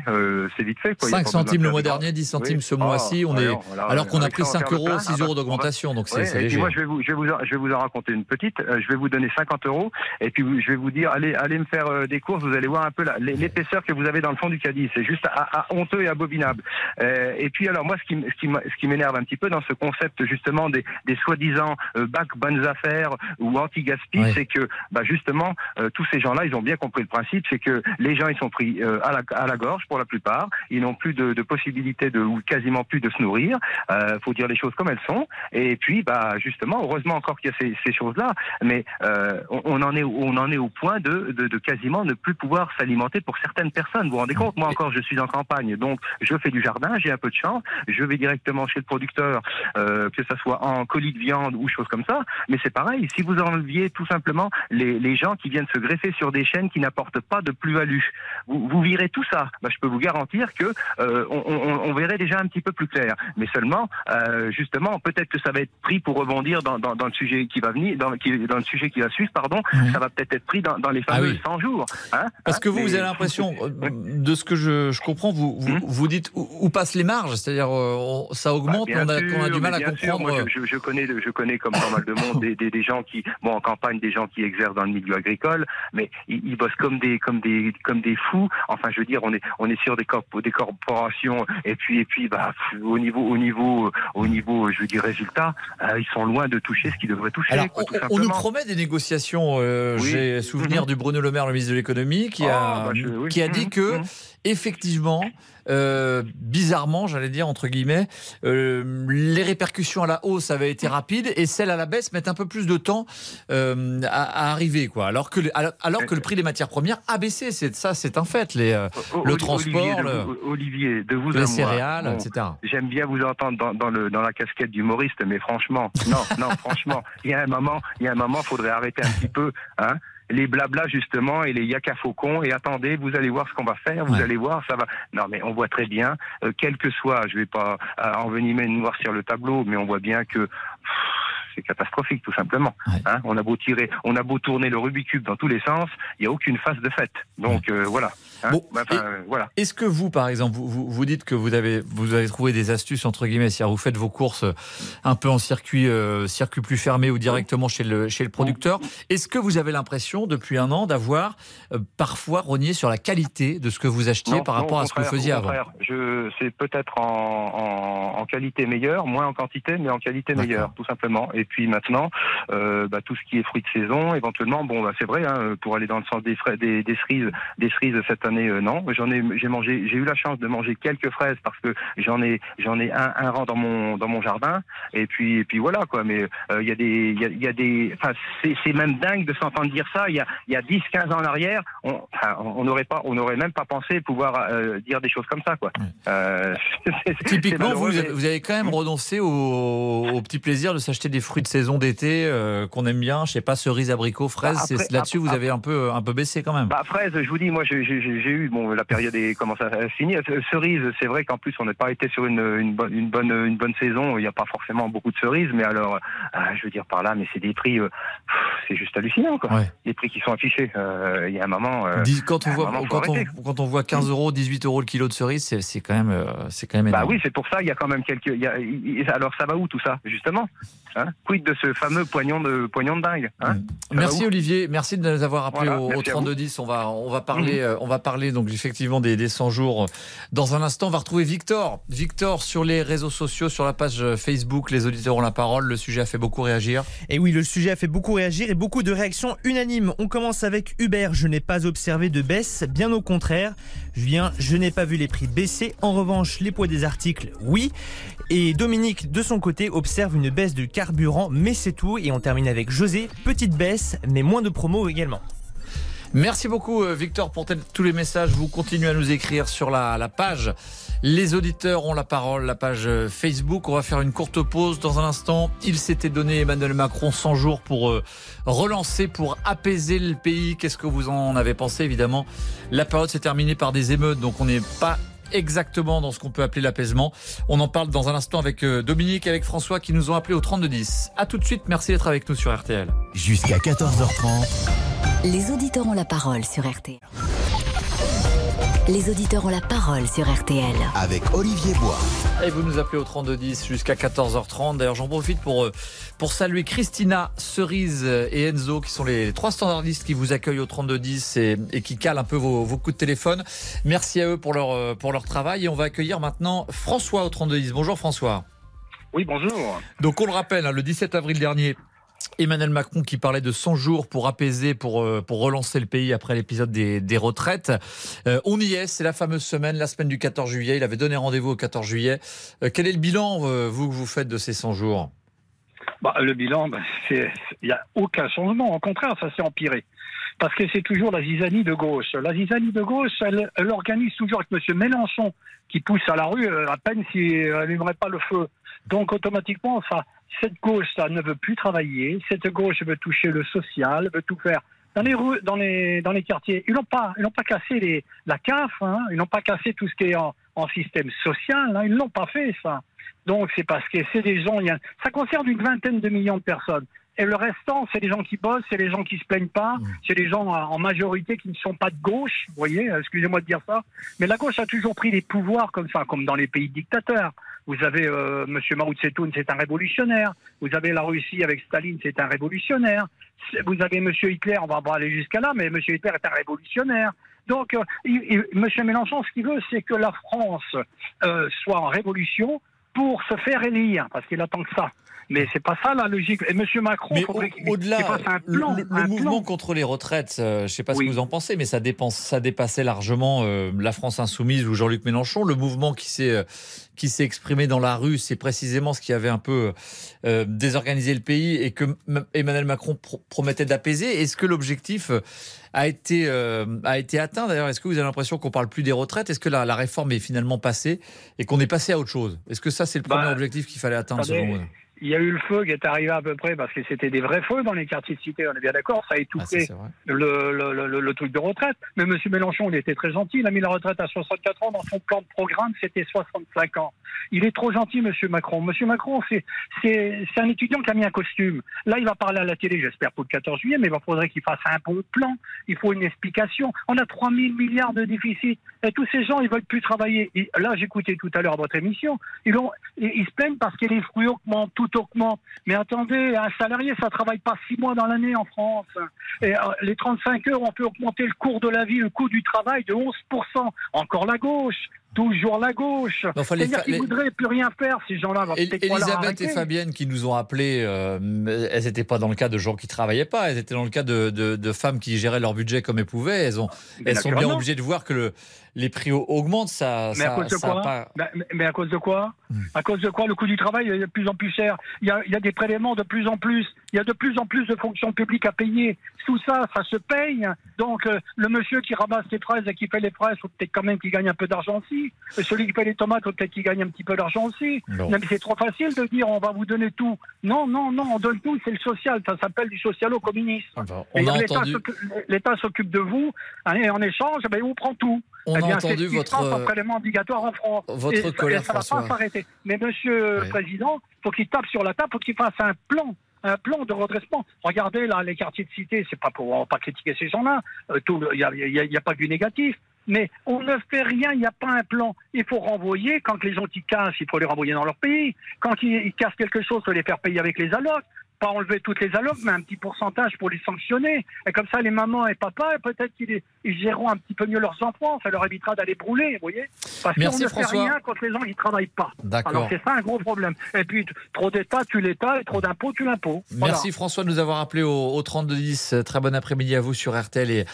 c'est vite fait. Quoi. Il y a 5 pas besoin centimes le mois dernier, 10 centimes Oui. ce Ah, mois-ci. On est, voyons, voilà, alors qu'on a pris ça, on va 5 faire le euros, plein. 6 Ah, euros d'augmentation. Donc, c'est Ouais, léger. moi, je vais vous, je vais vous, en- je vais vous en raconter une petite. Je vais vous donner 50 euros et puis je vais vous dire, allez, allez me faire euh, des courses. Vous allez voir un peu l'épaisseur que vous avez dans le fond du caddie. C'est juste à, à honteux et abominable. Euh, et puis alors moi, ce qui, ce qui ce qui m'énerve un petit peu dans ce concept justement des, des soi-disant euh, bac bonnes affaires ou anti-gaspi, Ouais. c'est que bah, justement euh, tous ces gens-là, ils ont bien compris le principe, c'est que les gens ils sont pris euh, à, la, à la gorge pour la plupart. Ils n'ont plus de, de possibilité de ou quasiment plus de se nourrir. Euh, faut dire les choses comme elles sont. Et puis, bah, justement, heureusement encore qu'il y a ces, ces choses-là, mais euh, on, on en est, on en est au point de, de, de quasiment ne plus pouvoir s'alimenter pour certaines personnes. Vous vous rendez compte Moi encore, je suis en campagne, donc je fais du jardin, j'ai un peu de champ, je vais directement chez le producteur, euh, que ça soit en colis de viande ou choses comme ça. Mais c'est pareil, si vous enleviez tout simplement les, les gens qui viennent se greffer sur des chaînes qui n'apportent pas de plus-value, vous, vous virez tout ça. Bah, je peux vous garantir que euh, on, on, on verrait déjà un petit peu plus clair. Mais seulement, euh, justement, peut-être que ça va être pris pour rebondir dans, dans, dans le sujet qui va venir, dans, qui, dans le sujet qui va suivre, pardon, ça va peut-être être pris dans, dans les Ah fameux oui. 100 jours. hein. Parce Hein, que vous, vous avez l'impression, euh, de ce que je, je comprends, vous, vous, Hmm. vous dites où, où passent les marges, c'est-à-dire euh, ça Bah, augmente, bien on, a, sûr, on a du mal à comprendre. Moi, je, connais, je connais comme pas mal de monde des, des, des gens qui, bon, en campagne, des gens qui exercent dans le milieu agricole, mais ils, ils bossent comme des, comme des, comme des fous. Enfin, je veux dire, on est, on est sur des, corp- des corporations, et puis, et puis, bah, au niveau, au niveau, au niveau, je veux dire, résultat, euh, ils sont loin de toucher ce qu'ils devraient toucher. Alors, quoi, on, tout on nous promet des négociations. Euh, Oui. J'ai souvenir Mhm. du Bruno Le Maire, le ministre de l'économie, qui, Ah, a, bah, je- oui. qui a dit Mhm. que, Mhm. effectivement, euh, bizarrement, j'allais dire entre guillemets, euh, les répercussions à la hausse avaient été rapides et celles à la baisse mettent un peu plus de temps euh, à, à arriver, quoi. Alors que, le- alors, que le prix des matières premières a baissé, c'est ça, c'est un fait. Les, le transport, Olivier, de le- vous, Olivier, de vous à les moi, céréales, bon, etc. J'aime bien vous entendre dans, dans, le, dans la casquette d'humoriste, mais franchement, non, non, franchement, il y a un moment, il y a un moment, faudrait arrêter un petit peu, hein. Les blabla justement et les yaka faucons et attendez, vous allez voir ce qu'on va faire, vous Ouais. allez voir, ça va. Non, mais on voit très bien, euh, quel que soit, je vais pas euh, envenimer noir sur le tableau, mais on voit bien que pff, c'est catastrophique tout simplement. Ouais. Hein, on a beau tirer, on a beau tourner le Rubik's cube dans tous les sens, il y a aucune face de fête. Donc euh, voilà. Hein. Bon, Enfin, et- euh, voilà. Est-ce que vous, par exemple, vous, vous, vous dites que vous avez, vous avez trouvé des astuces, entre guillemets, c'est-à-dire vous faites vos courses euh, un peu en circuit, euh, circuit plus fermé ou directement chez le, chez le producteur. Est-ce que vous avez l'impression, depuis un an, d'avoir euh, parfois rogné sur la qualité de ce que vous achetiez Non, par non, rapport à ce que vous faisiez avant? c'est peut-être en, en, en qualité meilleure, moins en quantité, mais en qualité meilleure, tout simplement. Et puis maintenant, bah, tout ce qui est fruits de saison, éventuellement, bon, bah, c'est vrai, hein, pour aller dans le sens des, frais, des, des cerises, des cerises cette année, euh, non. J'en ai, j'ai mangé, j'ai eu la chance de manger quelques fraises parce que j'en ai, j'en ai un, un rang dans mon, dans mon jardin. Et puis, et puis voilà, quoi. Mais euh, il y a des, il y a, il y a des, enfin, c'est, c'est même dingue de s'entendre dire ça. Il y a, il y a 10, 15 ans en arrière, on, on n'aurait pas, on n'aurait même pas pensé pouvoir euh, dire des choses comme ça, quoi. Euh, Typiquement, vous, vous avez- quand même renoncé au, au petit plaisir de s'acheter des fruits de saison d'été euh, qu'on aime bien. Je sais pas, cerises, abricots, fraises. Bah, Là-dessus, vous avez un peu, un peu baissé quand même. Bah fraise, je vous dis, moi j'ai- j'ai eu bon la période est commence à finir. Cerise, c'est vrai qu'en plus on n'a pas été sur une, une bonne une bonne une bonne saison. Il n'y a pas forcément beaucoup de cerises, mais alors euh, je veux dire par là, mais c'est des prix, euh, c'est juste hallucinant quoi. Ouais. Les prix qui sont affichés. Euh, Il y a un moment. euh, quand, on voit, moment, quand, on, arrêter. quand on voit 15 euros, 18 euros le kilo de cerises, c'est quand même, euh, c'est quand même Bah énorme. oui, c'est pour ça. Il y a quand même quelques. il Y a, il- il- alors ça va où tout ça justement hein? Quid de ce fameux poignon de poignon de dingue hein? Va Merci Olivier, merci de nous avoir appelé Voilà, au, au merci à vous. 3210. On va, on va parler, euh, on va parler donc effectivement des, des 100 jours. Dans un instant, on va retrouver Victor. Victor sur les réseaux sociaux, sur la page Facebook. Les auditeurs ont la parole. Le sujet a fait beaucoup réagir. Et oui, le sujet a fait beaucoup réagir et beaucoup de réactions unanimes. On commence avec Hubert. Je n'ai pas observé de baisse, bien au contraire. Julien, je n'ai pas vu les prix baisser. En revanche, les poids des articles, oui. Et Dominique, de son côté, observe une baisse de carburant, mais c'est tout. Et on termine avec José. Petite baisse, mais moins de promos également. Merci beaucoup euh, Victor pour tous les messages. Vous continuez à nous écrire sur la, page. Les auditeurs ont la parole, la page euh, Facebook. On va faire une courte pause dans un instant. Il s'était donné Emmanuel Macron 100 jours pour euh, relancer, pour apaiser le pays. Qu'est-ce que vous en avez pensé Évidemment, la période s'est terminée par des émeutes, donc on n'est pas exactement dans ce qu'on peut appeler l'apaisement. On en parle dans un instant avec Dominique et avec François qui nous ont appelé au 3210. À tout de suite, merci d'être avec nous sur RTL. Jusqu'à 14h30. Les auditeurs ont la parole sur RTL. Les auditeurs ont la parole sur RTL. Avec Olivier Bois. Et vous nous appelez au 3210 jusqu'à 14h30. D'ailleurs, j'en profite pour, euh, pour saluer Christina, Cerise et Enzo, qui sont les trois standardistes qui vous accueillent au 3210 et, et qui calent un peu vos, vos coups de téléphone. Merci à eux pour leur, euh, pour leur travail. Et on va accueillir maintenant François au 3210. Bonjour François. Oui, bonjour. Donc on le rappelle, hein, le 17 avril dernier, Emmanuel Macron qui parlait de 100 jours pour apaiser, pour, euh, pour relancer le pays après l'épisode des, des retraites. Euh, on y est, c'est la fameuse semaine, la semaine du 14 juillet. Il avait donné rendez-vous au 14 juillet. Euh, quel est le bilan, vous, que vous faites de ces 100 jours? Bah, le bilan, bah, il n'y a aucun changement. Au contraire, ça s'est empiré. Parce que c'est toujours la zizanie de gauche. La zizanie de gauche, elle, elle organise toujours avec M. Mélenchon, qui pousse à la rue à peine s'il n'allumerait pas le feu. Donc, automatiquement, ça, cette gauche, ça ne veut plus travailler. Cette gauche veut toucher le social, veut tout faire. Dans les rues, dans les, dans les quartiers, ils n'ont pas, ils pas cassé les, la CAF, hein, ils n'ont pas cassé tout ce qui est en, en système social, hein, ils l'ont pas fait, ça. Donc, c'est parce que c'est des gens, ça concerne une vingtaine de millions de personnes. Et le restant, c'est les gens qui bossent, c'est les gens qui se plaignent pas, Mmh. c'est les gens en majorité qui ne sont pas de gauche, vous voyez, euh, excusez-moi de dire ça. Mais la gauche a toujours pris les pouvoirs comme ça, comme dans les pays dictateurs. Vous avez euh, Monsieur Mao Tse-tung, c'est un révolutionnaire. Vous avez la Russie avec Staline, c'est un révolutionnaire. Vous avez Monsieur Hitler, on va pas aller jusqu'à là, mais Monsieur Hitler est un révolutionnaire. Donc, euh, il- il- Monsieur Mélenchon, ce qu'il veut, c'est que la France euh, soit en révolution pour se faire élire, parce qu'il attend que ça. Mais c'est pas ça la logique. Et Monsieur Macron, Mais au- un le, mouvement plan. contre les retraites, euh, je ne sais pas ce que vous en pensez, mais ça, dépense, ça dépassait largement euh, la France insoumise ou Jean-Luc Mélenchon. Le mouvement qui s'est euh, qui s'est exprimé dans la rue, c'est précisément ce qui avait un peu euh, désorganisé le pays et que Emmanuel Macron pro- promettait d'apaiser. Est-ce que l'objectif a été euh, a été atteint? D'ailleurs, est-ce que vous avez l'impression qu'on parle plus des retraites? Est-ce que la, la réforme est finalement passée et qu'on est passé à autre chose? Est-ce que ça, c'est le Bah, premier objectif qu'il fallait atteindre selon vous? Il y a eu le feu qui est arrivé à peu près parce que c'était des vrais feux dans les quartiers de cité, on est bien d'accord, ça a Ah, étouffé le, le, le- le truc de retraite. Mais M. Mélenchon, il était très gentil, il a mis la retraite à 64 ans, dans son plan de programme, c'était 65 ans. Il est trop gentil, M. Macron. M. Macron, c'est un étudiant qui a mis un costume. Là, il va parler à la télé, j'espère, pour le 14 juillet, mais il faudrait qu'il fasse un bon plan. Il faut une explication. On a 3 000 milliards de déficit. Et tous ces gens, ils veulent plus travailler. Et là, j'écoutais tout à l'heure votre émission. Ils, ont, ils ils se plaignent parce que les fruits augmentent, tout Mais attendez, un salarié, ça travaille pas six mois dans l'année en France. Et euh, les 35 heures, on peut augmenter le cours de la vie, le coût du travail de 11%. Encore la gauche. Toujours la gauche. Enfin, C'est-à-dire qu'ils les- voudraient plus rien faire, ces gens-là. Leur Elisabeth et. Fabienne qui nous ont appelés, euh, elles n'étaient pas dans le cas de gens qui travaillaient pas, elles étaient dans le cas de, de- de femmes qui géraient leur budget comme elles pouvaient. Elles, ont, Mais elles sont bien obligées de voir que le, les prix au- augmentent. Ça, Mais ça, à cause de ça quoi pas- mais, mais- mais à cause de quoi Hmm. À cause de quoi Le coût du travail est de plus en plus cher. Il y, a, il y a des prélèvements de plus en plus. Il y a de plus en plus de fonctions publiques à payer. Tout ça, ça se paye. Donc, euh, le monsieur qui ramasse les fraises et qui fait les fraises, faut peut-être quand même qu'il gagne un peu d'argent aussi. Celui qui fait les tomates, peut-être qu'il gagne un petit peu d'argent aussi. Non, mais c'est trop facile de dire on va vous donner tout. Non, non, non, on donne tout, c'est le social. Ça s'appelle du socialo-communisme. Enfin, Et on a l'État s'occupe- de vous, hein, et en échange, ben, il vous prend tout. on Eh a bien, c'est entendu votre, en prélèvement obligatoire en France. votre Et ça- colère, et ça va François. pas s'arrêter. Mais Monsieur le Président, faut qu'il tape sur la table, faut qu'il fasse un plan. Un plan de redressement. Regardez là, les quartiers de cité, c'est pas pour on va pas critiquer ces gens-là. Euh, Il n'y a, y a- y a pas du négatif. Mais on ne fait rien, il n'y a pas un plan. Il faut renvoyer, quand les gens qui cassent, il faut les renvoyer dans leur pays. Quand ils, ils cassent quelque chose, il faut les faire payer avec les allocs. Pas enlever toutes les allocs, mais un petit pourcentage pour les sanctionner. Et comme ça, les mamans et papas, peut-être qu'ils ils géreront un petit peu mieux leurs enfants. Ça leur évitera d'aller brûler, vous voyez Parce qu'on Merci, ne François. fait rien quand les gens qui travaillent pas. D'accord. Alors c'est ça un gros problème. Et puis, trop d'État tue l'État et trop d'impôts tue l'impôt. Voilà. Merci François de nous avoir appelé au, au 3210. Très bon après-midi à vous sur RTL et,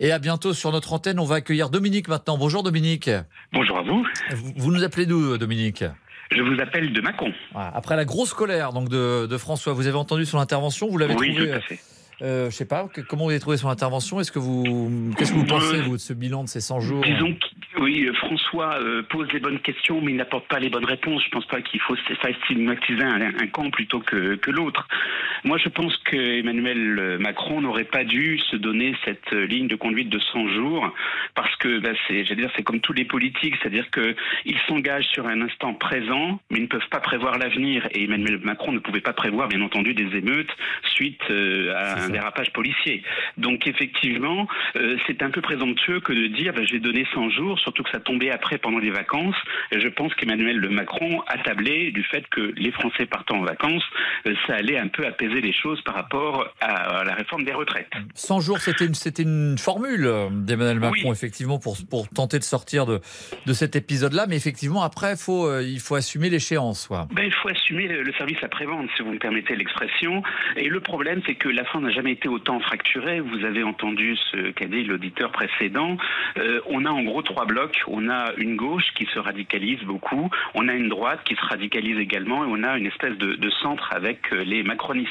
et à bientôt sur notre antenne. On va accueillir Dominique maintenant. Bonjour Dominique. Bonjour à vous. Vous, vous nous appelez d'où Dominique? Je vous appelle de Mâcon. Voilà. Après la grosse colère donc de, de François, vous avez entendu son intervention, vous l'avez Oui, trouvé tout à fait. euh, je sais pas, que- comment vous avez trouvé son intervention Est-ce que vous, qu'est-ce que vous pensez Euh, vous de ce bilan de ces 100 jours? Disons oui, euh, François euh, pose les bonnes questions, mais il n'apporte pas les bonnes réponses. Je pense pas qu'il faut ça stigmatiser un, un camp plutôt que, que l'autre. Moi, je pense que Emmanuel euh, Macron n'aurait pas dû se donner cette ligne de conduite de 100 jours, parce que bah, c'est, j'allais dire, c'est comme tous les politiques, c'est-à-dire que ils s'engagent sur un instant présent, mais ils ne peuvent pas prévoir l'avenir. Et Emmanuel Macron ne pouvait pas prévoir, bien entendu, des émeutes suite euh, à un dérapage policier. Donc effectivement, euh, c'est un peu présomptueux que de dire bah, j'ai donné 100 jours, surtout que ça tombait après pendant les vacances. Et je pense qu'Emmanuel Macron a tablé du fait que les Français partant en vacances, euh, ça allait un peu apaiser les choses par rapport à, la réforme des retraites. 100 jours, c'était une, c'était une formule euh, d'Emmanuel Macron, Oui. effectivement, pour, pour tenter de sortir de, de cet épisode-là. Mais effectivement, après, faut, euh, il faut assumer l'échéance. quoi. Ben, il faut assumer le, service après-vente, si vous me permettez l'expression. Et le problème, c'est que la France n'a jamais été autant fracturée. Vous avez entendu ce qu'a dit l'auditeur précédent. Euh, on a en gros trois blocs. On a une gauche qui se radicalise beaucoup. On a une droite qui se radicalise également. Et on a une espèce de, de centre avec euh, les macronistes.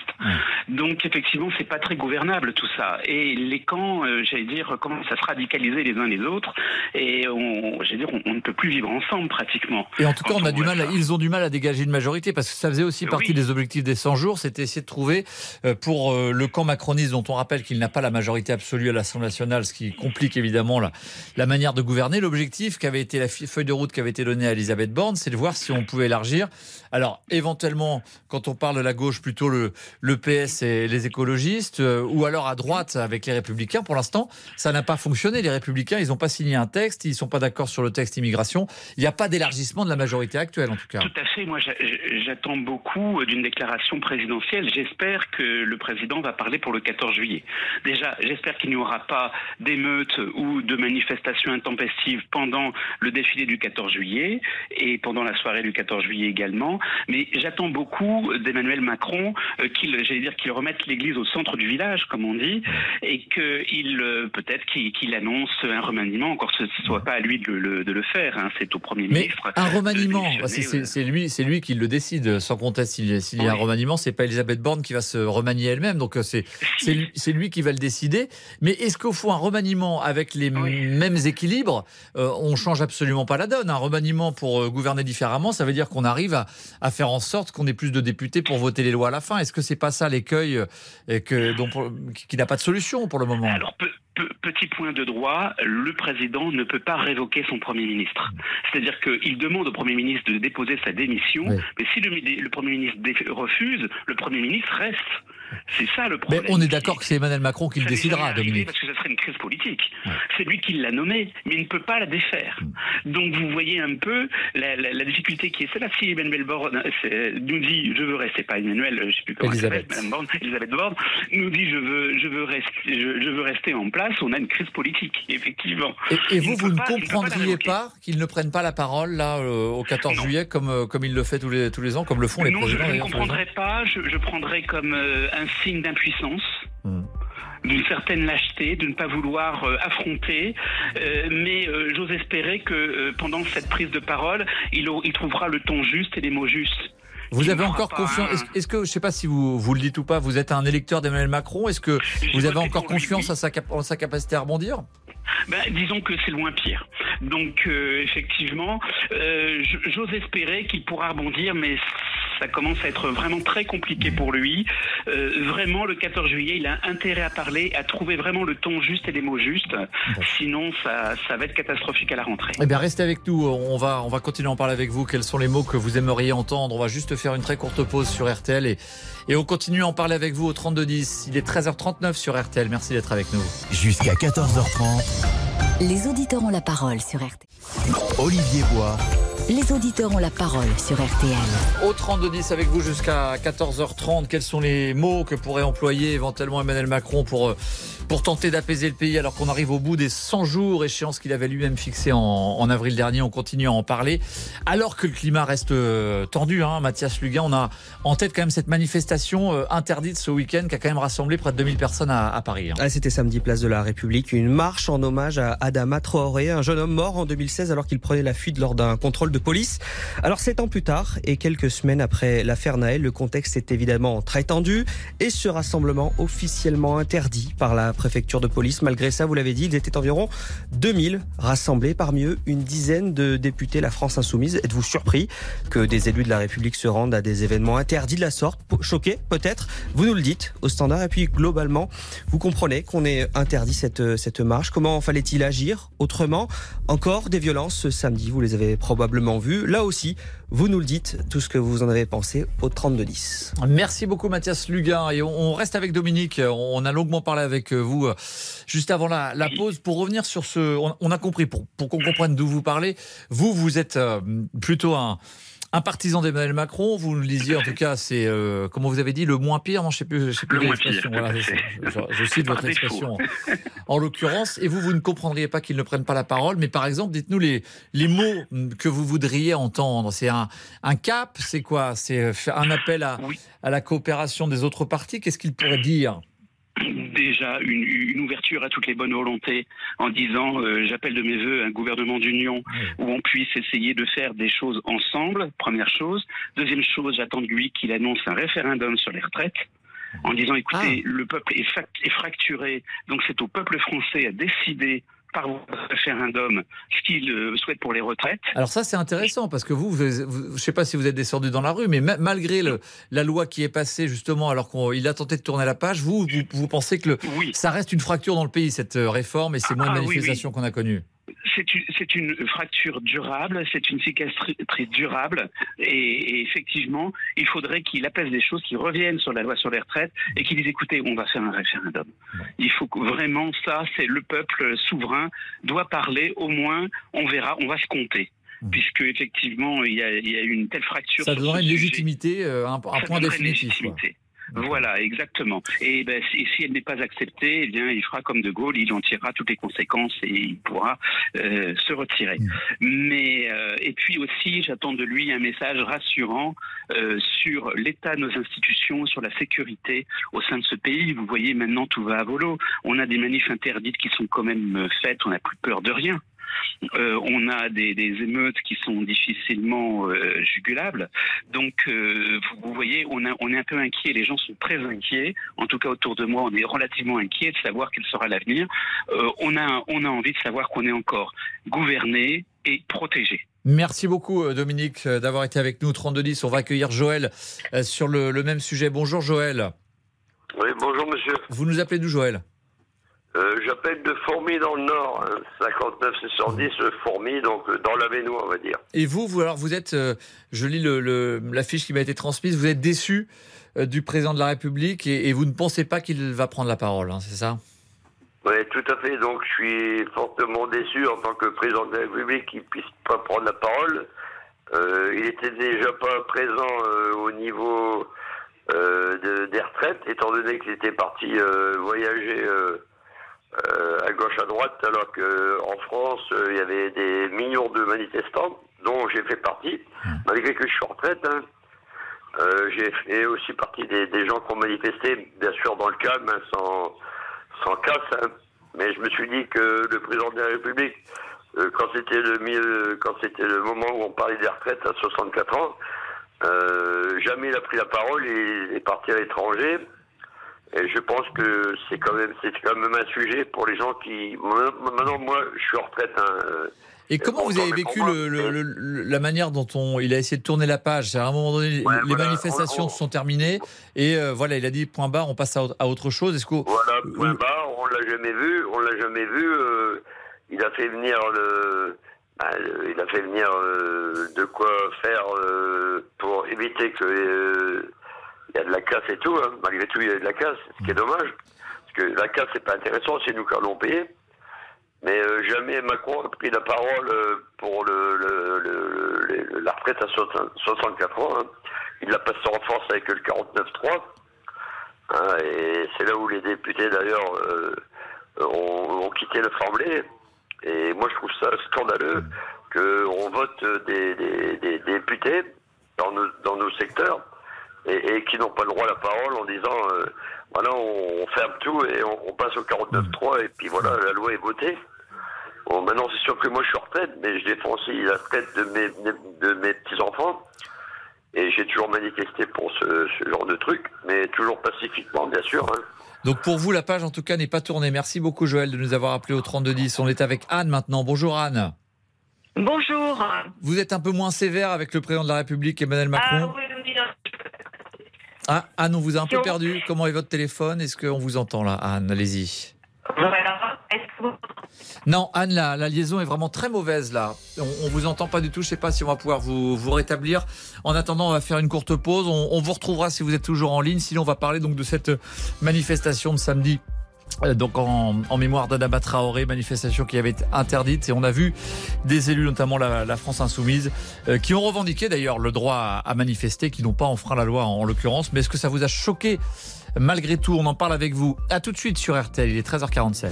Donc effectivement, c'est pas très gouvernable tout ça. Et les camps, euh, j'allais dire, commencent à se radicaliser les uns les autres. Et on, dire, on, on ne peut plus vivre ensemble pratiquement. Et en tout cas, Quand on a on du voit mal, à- ça. ils ont du mal à dégager une majorité parce que ça faisait aussi partie Oui. des objectifs des 100 jours, c'était essayer de trouver euh, pour euh, le camp macroniste dont on rappelle qu'il n'a pas la majorité absolue à l'Assemblée nationale, ce qui complique évidemment la, la manière de gouverner. L'objectif qui avait été la feuille de route qui avait été donnée à Elisabeth Borne, c'est de voir si on pouvait élargir. Alors, éventuellement, quand on parle de la gauche, plutôt le, le PS et les écologistes, euh, ou alors à droite avec les Républicains. Pour l'instant, ça n'a pas fonctionné. Les Républicains, ils n'ont pas signé un texte, ils ne sont pas d'accord sur le texte immigration. Il n'y a pas d'élargissement de la majorité actuelle, en tout cas. Tout à fait. Moi, j'attends beaucoup d'une déclaration présidentielle. J'espère que le président va parler pour le 14 juillet. Déjà, j'espère qu'il n'y aura pas d'émeutes ou de manifestations intempestives pendant le défilé du 14 juillet et pendant la soirée du 14 juillet également. Mais j'attends beaucoup d'Emmanuel Macron euh, qu'il, j'allais dire, qu'il remette l'église au centre du village, comme on dit, et qu'il euh, peut-être qu'il annonce un remaniement. Encore ce ne soit pas à lui de le, de le faire. Hein. c'est au premier Mais ministre. Un remaniement, c'est lui, c'est lui qui le décide. Sans conteste, s'il y a un remaniement, c'est pas Elisabeth Borne qui va se remanier elle-même. Donc euh, c'est c'est lui qui va le décider. Mais est-ce qu'au fond un remaniement avec les mêmes équilibres, on change absolument pas la donne? Un remaniement pour gouverner différemment, ça veut dire qu'on arrive à, à faire en sorte qu'on ait plus de députés pour voter les lois à la fin. Est-ce que c'est pas ça l'écueil euh, que, qui n'a pas de solution pour le moment Alors, petit point de droit, le président ne peut pas révoquer son Premier ministre. C'est-à-dire qu'il demande au Premier ministre de déposer sa démission, mais si le, le Premier ministre refuse, le Premier ministre reste. C'est ça le problème. Mais on est d'accord que c'est Emmanuel Macron qui le décidera, Dominique. Parce que ce serait une crise politique. C'est lui qui l'a nommé, mais il ne peut pas la défaire. Mm. Donc vous voyez un peu la, difficulté qui est celle-là. Si Emmanuel Borne nous dit je veux rester, pas Emmanuel, je ne sais plus comment Elisabeth. Madame Borne, Elisabeth Borne nous dit je veux, je veux rester, je, veux rester en place. On a une crise politique, effectivement. Et, vous, vous ne comprendriez pas, qu'ils ne prennent pas la parole là euh, au 14 juillet comme euh, comme il le fait tous les tous les ans, comme le font les présidents. Je ne comprendrais pas. Je, je prendrais comme euh, un signe d'impuissance. Hmm. d'une certaine lâcheté, de ne pas vouloir euh, affronter, euh, mais euh, j'ose espérer que pendant cette prise de parole, il, il, trouvera le ton juste et les mots justes. Vous avez encore confiance Est-ce que, je ne sais pas si vous, vous le dites ou pas, vous êtes un électeur d'Emmanuel Macron, est-ce que vous avez encore confiance à sa, en sa capacité à rebondir? Ben, disons que c'est loin pire. Donc effectivement, j'ose espérer qu'il pourra rebondir, mais ça commence à être vraiment très compliqué pour lui. Euh, vraiment, le 14 juillet, il a intérêt à parler, à trouver vraiment le ton juste et les mots justes. Sinon, ça, ça, va être catastrophique à la rentrée. Eh bien, restez avec nous. On va, on va continuer à en parler avec vous. Quels sont les mots que vous aimeriez entendre? On va juste faire une très courte pause sur RTL et, et on continue à en parler avec vous au 3210. Il est 13h39 sur RTL. Merci d'être avec nous. Jusqu'à 14h30. Les auditeurs ont la parole sur RTL. Olivier Bois. Les auditeurs ont la parole sur RTL. Au 32-10 avec vous jusqu'à 14h30, quels sont les mots que pourrait employer éventuellement Emmanuel Macron pour, euh, pour tenter d'apaiser le pays alors qu'on arrive au bout des 100 jours, échéance qu'il avait lui-même fixée en, en, avril dernier. On continue à en parler. Alors que le climat reste euh, tendu, hein, Mathias Luguin, on a en tête quand même cette manifestation euh, interdite ce week-end qui a quand même rassemblé près de 2000 personnes à, à Paris. Hein. Ah, C'était samedi, place de la République. Une marche en hommage à Adama Traoré, un jeune homme mort en 2016 alors qu'il prenait la fuite lors d'un contrôle de police. Alors sept ans plus tard et quelques semaines après l'affaire Naël, le contexte est évidemment très tendu et ce rassemblement officiellement interdit par la préfecture de police. Malgré ça, vous l'avez dit, il était environ 2000 rassemblés, parmi eux une dizaine de députés La France Insoumise. Êtes-vous surpris que des élus de la République se rendent à des événements interdits de la sorte? Choqué peut-être? Vous nous le dites au standard et puis globalement, vous comprenez qu'on ait interdit cette, cette marche. Comment fallait-il agir autrement? Encore des violences ce samedi, vous les avez probablement vues. Là aussi, vous nous le dites, tout ce que vous en avez pensé au 3210. Merci beaucoup Mathias Luguin. Et on reste avec Dominique. On a longuement parlé avec vous euh, juste avant la, pause pour revenir sur ce... On a compris, pour, pour qu'on comprenne d'où vous parlez, vous, vous êtes euh, plutôt un un partisan d'Emmanuel Macron. Vous le disiez, en tout cas, c'est, euh, comment vous avez dit, le moins pire. Non, je sais plus, je sais plus l'expression. Voilà, je, cite votre expression en, l'occurrence. Et vous, vous ne comprendriez pas qu'ils ne prennent pas la parole. Mais par exemple, dites-nous les, les mots que vous voudriez entendre. C'est un, un cap C'est quoi? C'est un appel à, à la coopération des autres partis? Qu'est-ce qu'ils pourraient dire? Déjà une, une, ouverture à toutes les bonnes volontés en disant euh, j'appelle de mes voeux un gouvernement d'union où on puisse essayer de faire des choses ensemble, première chose. Deuxième chose, j'attends de lui qu'il annonce un référendum sur les retraites en disant écoutez, ah. le peuple est, est fracturé, donc c'est au peuple français à décider par référendum ce qu'il euh, souhaite pour les retraites. Alors ça c'est intéressant parce que vous, je ne sais pas si vous êtes descendu dans la rue, mais malgré le, la loi qui est passée justement alors qu'il a tenté de tourner la page, vous, vous, pensez que le, ça reste une fracture dans le pays cette euh, réforme et c'est moins de ah, manifestations qu'on a connues c'est une, c'est une fracture durable, c'est une cicatrice durable, et, et effectivement, il faudrait qu'il apaise les choses, qu'il revienne sur la loi sur les retraites et qu'il dise écoutez, on va faire un référendum. Il faut que vraiment ça, c'est le peuple souverain doit parler. Au moins, on verra, on va se compter. Puisque effectivement, il y a, il y a une telle fracture. Ça donnerait une légitimité, euh, un, un point définitif. légitimité. Voilà, exactement. Et ben, si, si elle n'est pas acceptée, eh bien, il fera comme De Gaulle, il en tirera toutes les conséquences et il pourra euh, se retirer. Mais euh, et puis aussi, j'attends de lui un message rassurant euh, sur l'état de nos institutions, sur la sécurité au sein de ce pays. Vous voyez, maintenant tout va à volo. On a des manifs interdites qui sont quand même faites. On n'a plus peur de rien. Euh, on a des, des émeutes qui sont difficilement euh, jugulables. Donc, euh, vous, vous voyez, on, a- on est un peu inquiet. Les gens sont très inquiets. En tout cas, autour de moi, on est relativement inquiet de savoir quel sera l'avenir. Euh, on, a, on a envie de savoir qu'on est encore gouverné et protégé. Merci beaucoup Dominique d'avoir été avec nous. 3210, on va accueillir Joël sur le, le même sujet. Bonjour Joël. Oui, bonjour monsieur. Vous nous appelez d'où Joël? Euh, J'appelle de Fourmi dans le Nord, hein, 59 610 euh, Fourmi, donc euh, dans l'Avenois, on va dire. Et vous, vous alors vous êtes, euh, je lis le- le- l'affiche qui m'a été transmise, vous êtes déçu euh, du président de la République et, et vous ne pensez pas qu'il va prendre la parole, hein, c'est ça? Oui, tout à fait. Donc, je suis fortement déçu en tant que président de la République qu'il puisse pas prendre la parole. Il était déjà pas présent au niveau de- des retraites, étant donné qu'il était parti voyager à gauche à droite, alors qu'en France, euh, il y avait des millions de manifestants, dont j'ai fait partie, malgré que je suis en retraite. hein. Euh, j'ai fait aussi partie des, des gens qui ont manifesté, bien sûr dans le calme, hein, sans, sans casse. hein. Mais je me suis dit que le président de la République, euh, quand c'était le quand c'était le moment où on parlait des retraites à 64 ans, euh, jamais il a pris la parole et il est parti à l'étranger. Et je pense que c'est quand même c'est quand même un sujet pour les gens qui maintenant moi je suis en retraite. hein, euh, Et comment vous avez vécu le- le- le- la manière dont on, il a essayé de tourner la page? À un moment donné, les voilà, manifestations on- sont terminées et euh, voilà, il a dit point barre, on passe à, à autre chose. Est-ce que Voilà, point barre, on l'a jamais vu, on l'a jamais vu. euh, il a fait venir le, bah, le- il a fait venir euh, de quoi faire euh, pour éviter que euh, il y a de la casse et tout. hein. Malgré tout, il y a de la casse, ce qui est dommage, parce que la casse c'est pas intéressant, c'est nous qui allons payer. Mais euh, jamais Macron a pris la parole euh, pour le, le- le- le- la retraite à 60 64 ans. hein. Il l'a passé en force avec le 49-3. Hein, et c'est là où les députés, d'ailleurs, euh, ont, ont quitté l'Assemblée. Et moi, je trouve ça scandaleux qu'on vote des, des- des députés dans nos, dans nos secteurs et, et qui n'ont pas le droit à la parole en disant euh, voilà, on, on ferme tout et on, on passe au 49.3 et puis voilà, la loi est votée. Bon, maintenant, c'est sûr que moi, je suis en retraite, mais je défends aussi la retraite de mes, de mes petits-enfants. Et j'ai toujours manifesté pour ce, ce genre de truc, mais toujours pacifiquement, bien sûr. hein. Donc pour vous, la page en tout cas n'est pas tournée. Merci beaucoup Joël de nous avoir appelé au 3210. On est avec Anne maintenant. Bonjour Anne. Bonjour. Vous êtes un peu moins sévère avec le président de la République Emmanuel Ah Macron. oui, oui, non. Ah, Anne, on vous a un peu perdu. Comment est votre téléphone? Est-ce qu'on vous entend là, Anne? Allez-y. Voilà. Non, Anne, la, la liaison est vraiment très mauvaise là. On, on vous entend pas du tout. Je sais pas si on va pouvoir vous, vous rétablir. En attendant, on va faire une courte pause. On, on vous retrouvera si vous êtes toujours en ligne. Sinon, on va parler donc de cette manifestation de samedi. Euh, Donc en, en mémoire d'Adama Traoré, manifestation qui avait été interdite et on a vu des élus, notamment la, la France insoumise, euh, qui ont revendiqué d'ailleurs le droit à, à manifester, qui n'ont pas enfreint la loi en, en l'occurrence. Mais est-ce que ça vous a choqué malgré tout? On en parle avec vous. À tout de suite sur RTL. Il est 13h47.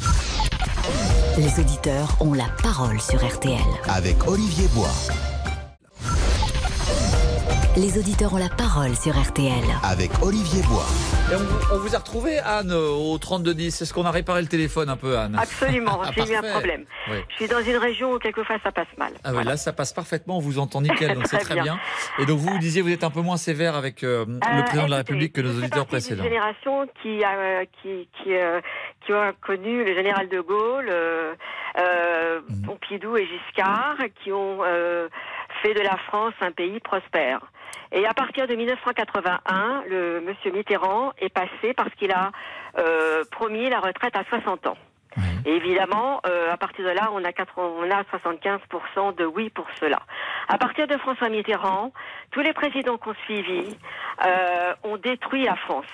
Les auditeurs ont la parole sur RTL. Avec Olivier Bois. Les auditeurs ont la parole sur RTL. Avec Olivier Bois. Et on, on vous a retrouvé, Anne, au 3210. Est-ce qu'on a réparé le téléphone un peu, Anne? Absolument, Ah, j'ai eu un problème. Oui. Je suis dans une région où quelquefois ça passe mal. Ah oui, là, ça passe parfaitement. On vous entend nickel, donc c'est Très bien. bien. Et donc, vous, vous disiez, vous êtes un peu moins sévère avec euh, le Euh, président de la République que nos auditeurs partie d'une précédents. génération qui a euh, qui qui, qui ont connu le général de Gaulle, Mhm. Pompidou et Giscard, qui ont fait de la France un pays prospère. Et à partir de 1981, le Monsieur Mitterrand est passé parce qu'il a euh, promis la retraite à 60 ans. Et évidemment, euh, à partir de là, on a, 80 on a 75% de oui pour cela. À partir de François Mitterrand, tous les présidents qu'on suivi euh, ont détruit la France.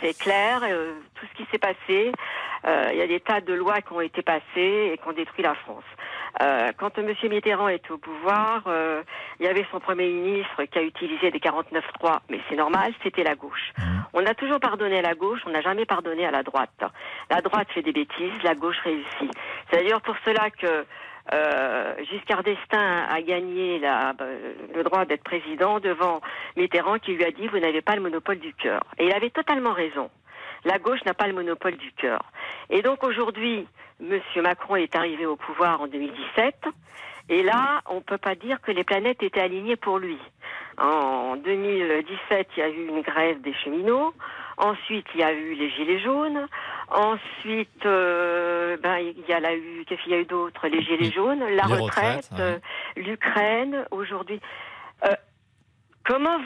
C'est clair, euh, tout ce qui s'est passé, euh, il y a des tas de lois qui ont été passées et qui ont détruit la France. Euh, quand M. Mitterrand est au pouvoir, euh, il y avait son Premier ministre qui a utilisé des 49-3, mais c'est normal, c'était la gauche. On a toujours pardonné à la gauche, on n'a jamais pardonné à la droite. La droite fait des bêtises, la gauche réussit. C'est d'ailleurs pour cela que euh, Giscard d'Estaing a gagné la, euh, le droit d'être président devant Mitterrand qui lui a dit vous n'avez pas le monopole du cœur. Et il avait totalement raison. La gauche n'a pas le monopole du cœur. Et donc aujourd'hui, Monsieur Macron est arrivé au pouvoir en 2017. Et là, on ne peut pas dire que les planètes étaient alignées pour lui. En 2017, il y a eu une grève des cheminots. Ensuite, il y a eu les gilets jaunes. Ensuite, euh, ben, il y a eu, qu'est-ce qu'il y a eu d'autre? Les gilets jaunes, la Les retraite, ouais. euh, l'Ukraine. Aujourd'hui, Euh, comment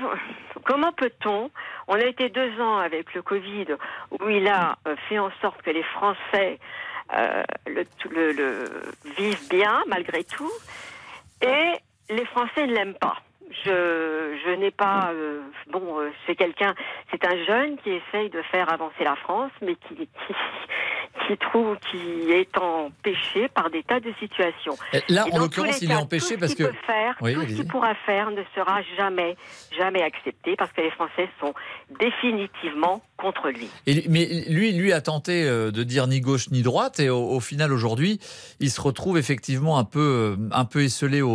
comment peut-on On a été deux ans avec le Covid où il a fait en sorte que les Français euh, le, le, le vivent bien malgré tout, et les Français ne l'aiment pas. Je, je n'ai pas. euh, bon, euh, c'est quelqu'un, c'est un jeune qui essaye de faire avancer la France, mais qui, qui, qui trouve, qui est empêché par des tas de situations. Et là, en l'occurrence, il est empêché parce ce qu'il que- faire, Oui, tout ce qu'il pourra faire ne sera jamais, jamais accepté parce que les Français sont définitivement contre lui. Et, mais lui, lui a tenté euh, de dire ni gauche ni droite, et au, au final aujourd'hui, il se retrouve effectivement un peu, euh, un peu esselé au,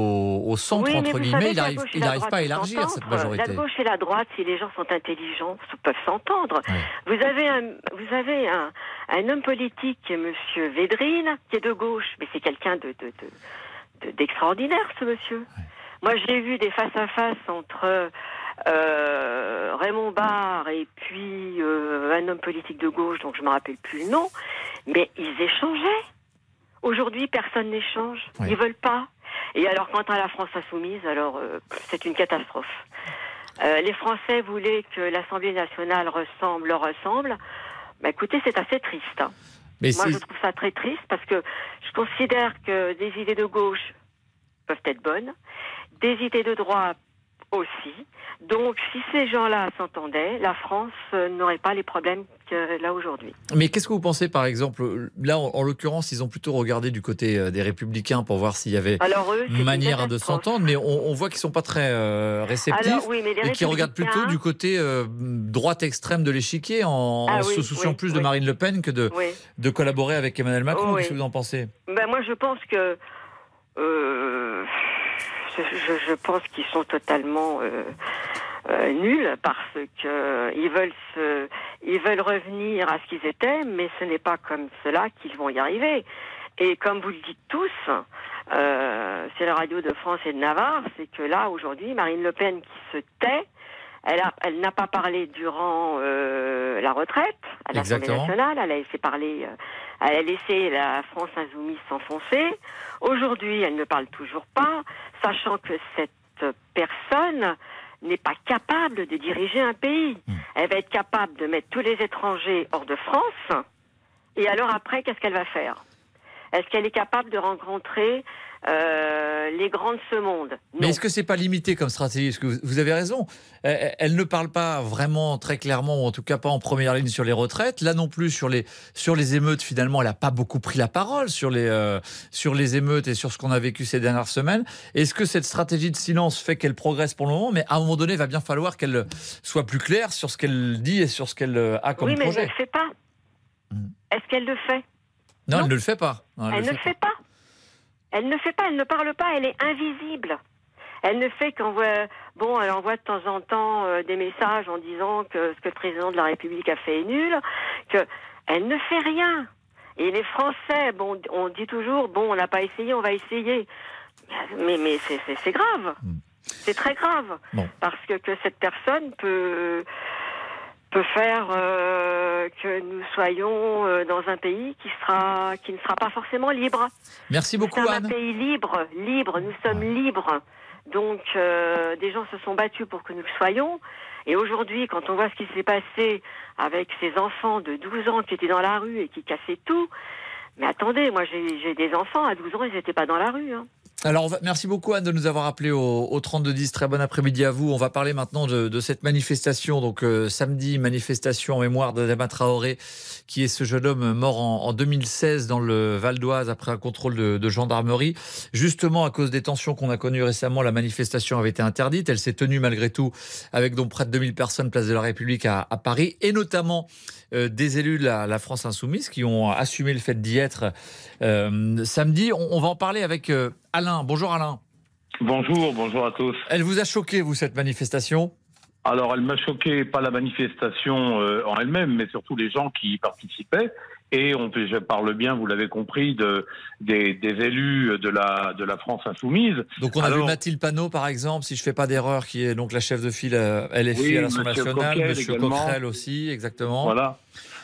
au centre Oui, entre guillemets. savez Il il pas à élargir cette majorité. La gauche et la droite, si les gens sont intelligents, peuvent s'entendre. Vous avez un, vous avez un, un homme politique, Monsieur Védrine, qui est de gauche, mais c'est quelqu'un de, de, de- de- d'extraordinaire, ce monsieur. Moi, j'ai vu des face à face entre euh, Raymond Barre et puis euh, un homme politique de gauche, donc je me rappelle plus le nom, mais ils échangeaient. Aujourd'hui, personne n'échange. Ils veulent pas. Et alors, quant à la France insoumise, alors euh, c'est une catastrophe. Euh, les Français voulaient que l'Assemblée nationale ressemble, leur ressemble. Bah, écoutez, c'est assez triste. hein. Mais Moi, je trouve ça très triste parce que je considère que des idées de gauche peuvent être bonnes, des idées de droite aussi. Donc, si ces gens-là s'entendaient, la France euh, n'aurait pas les problèmes qu'elle a aujourd'hui. Mais qu'est-ce que vous pensez, par exemple, là, en, en l'occurrence, ils ont plutôt regardé du côté euh, des Républicains pour voir s'il y avait Alors, eux, manière de s'entendre, mais on, on voit qu'ils sont pas très euh, réceptifs Alors, oui, et qui regardent plutôt du côté euh, droite extrême de l'échiquier en, Ah en oui, se souciant oui, plus de. Marine Le Pen que de, collaborer avec Emmanuel Macron. Qu'est-ce que vous en pensez? Ben moi, je pense que euh, je, je- je pense qu'ils sont totalement euh, euh, nuls parce que ils veulent se, ils veulent revenir à ce qu'ils étaient, mais ce n'est pas comme cela qu'ils vont y arriver. Et comme vous le dites tous, euh, c'est la radio de France et de Navarre, c'est que là aujourd'hui, Marine Le Pen qui se tait. Elle, a- elle n'a pas parlé durant euh, la retraite à l'Assemblée nationale. Elle a laissé parler, euh, elle a laissé la France insoumise s'enfoncer. Aujourd'hui, elle ne parle toujours pas, sachant que cette personne n'est pas capable de diriger un pays. Elle va être capable de mettre tous les étrangers hors de France. Et alors après, qu'est-ce qu'elle va faire? Est-ce qu'elle est capable de rencontrer euh, les grands de ce monde Mais est-ce que c'est pas limité comme stratégie? Parce que vous, vous avez raison? Elle, elle ne parle pas vraiment très clairement, ou en tout cas pas en première ligne sur les retraites. Là non plus sur les sur les émeutes. Finalement, elle n'a pas beaucoup pris la parole sur les euh, sur les émeutes et sur ce qu'on a vécu ces dernières semaines. Est-ce que cette stratégie de silence fait qu'elle progresse pour le moment? Mais à un moment donné, il va bien falloir qu'elle soit plus claire sur ce qu'elle dit et sur ce qu'elle euh, a comme oui, mais elle projet. ne le fait pas. Est-ce qu'elle le fait? Non, elle ne le fait pas. Non, Elle le ne fait pas. Elle ne fait pas, elle ne parle pas, elle est invisible. Elle ne fait qu'envoie, bon, elle envoie de temps en temps euh, des messages en disant que ce que le président de la République a fait est nul, que elle ne fait rien. Et les Français, bon, on dit toujours, bon, on n'a pas essayé, on va essayer. Mais, mais c'est, grave. C'est très grave. Parce que, que cette personne peut, peut faire euh, que nous soyons euh, dans un pays qui sera qui ne sera pas forcément libre. Merci beaucoup, Nous sommes Anne. un pays libre, libre, nous sommes libres. Donc euh, des gens se sont battus pour que nous le soyons. Et aujourd'hui, quand on voit ce qui s'est passé avec ces enfants de 12 ans qui étaient dans la rue et qui cassaient tout, Mais attendez, moi j'ai des enfants, à 12 ans, ils n'étaient pas dans la rue. hein. Alors, merci beaucoup Anne de nous avoir appelé au, au 3210. Très bon après-midi à vous. On va parler maintenant de, cette manifestation. Donc, euh, samedi, manifestation en mémoire d'Adama Traoré, qui est ce jeune homme mort en, en 2016 dans le Val d'Oise après un contrôle de, gendarmerie. Justement, à cause des tensions qu'on a connues récemment, la manifestation avait été interdite. Elle s'est tenue malgré tout avec donc près de 2000 personnes place de la République à, Paris et notamment des élus de la, la France insoumise qui ont assumé le fait d'y être euh, samedi. On, on va en parler avec euh, Alain. Bonjour Alain. Bonjour, bonjour à tous. Elle vous a choqué, vous, cette manifestation? Alors, elle m'a choqué, pas la manifestation euh, en elle-même, mais surtout les gens qui y participaient. Et on, je parle bien, vous l'avez compris, de, des, des élus de la, de la France insoumise. Donc on a Alors, vu Mathilde Panot, par exemple, si je fais pas d'erreur, qui est donc la chef de file euh, LFI Oui, à l'Assemblée nationale, également. Coquerel aussi, exactement. Voilà.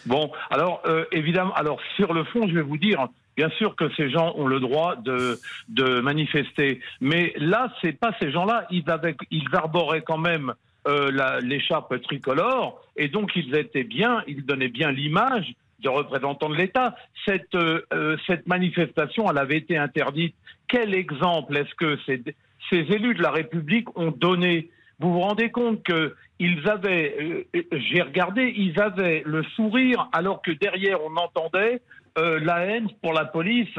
Bon, alors euh, évidemment, alors sur le fond, je vais vous dire, bien sûr que ces gens ont le droit de de manifester, mais là, c'est pas ces gens-là. Ils avaient, ils arboraient quand même euh, l'écharpe tricolore, et donc ils étaient bien, ils donnaient bien l'image de représentants de l'État. Cette euh, euh, cette manifestation, elle avait été interdite. Quel exemple est-ce que ces élus de la République ont donné? Vous vous rendez compte que ils avaient, euh, j'ai regardé, ils avaient le sourire alors que derrière on entendait la haine pour la police.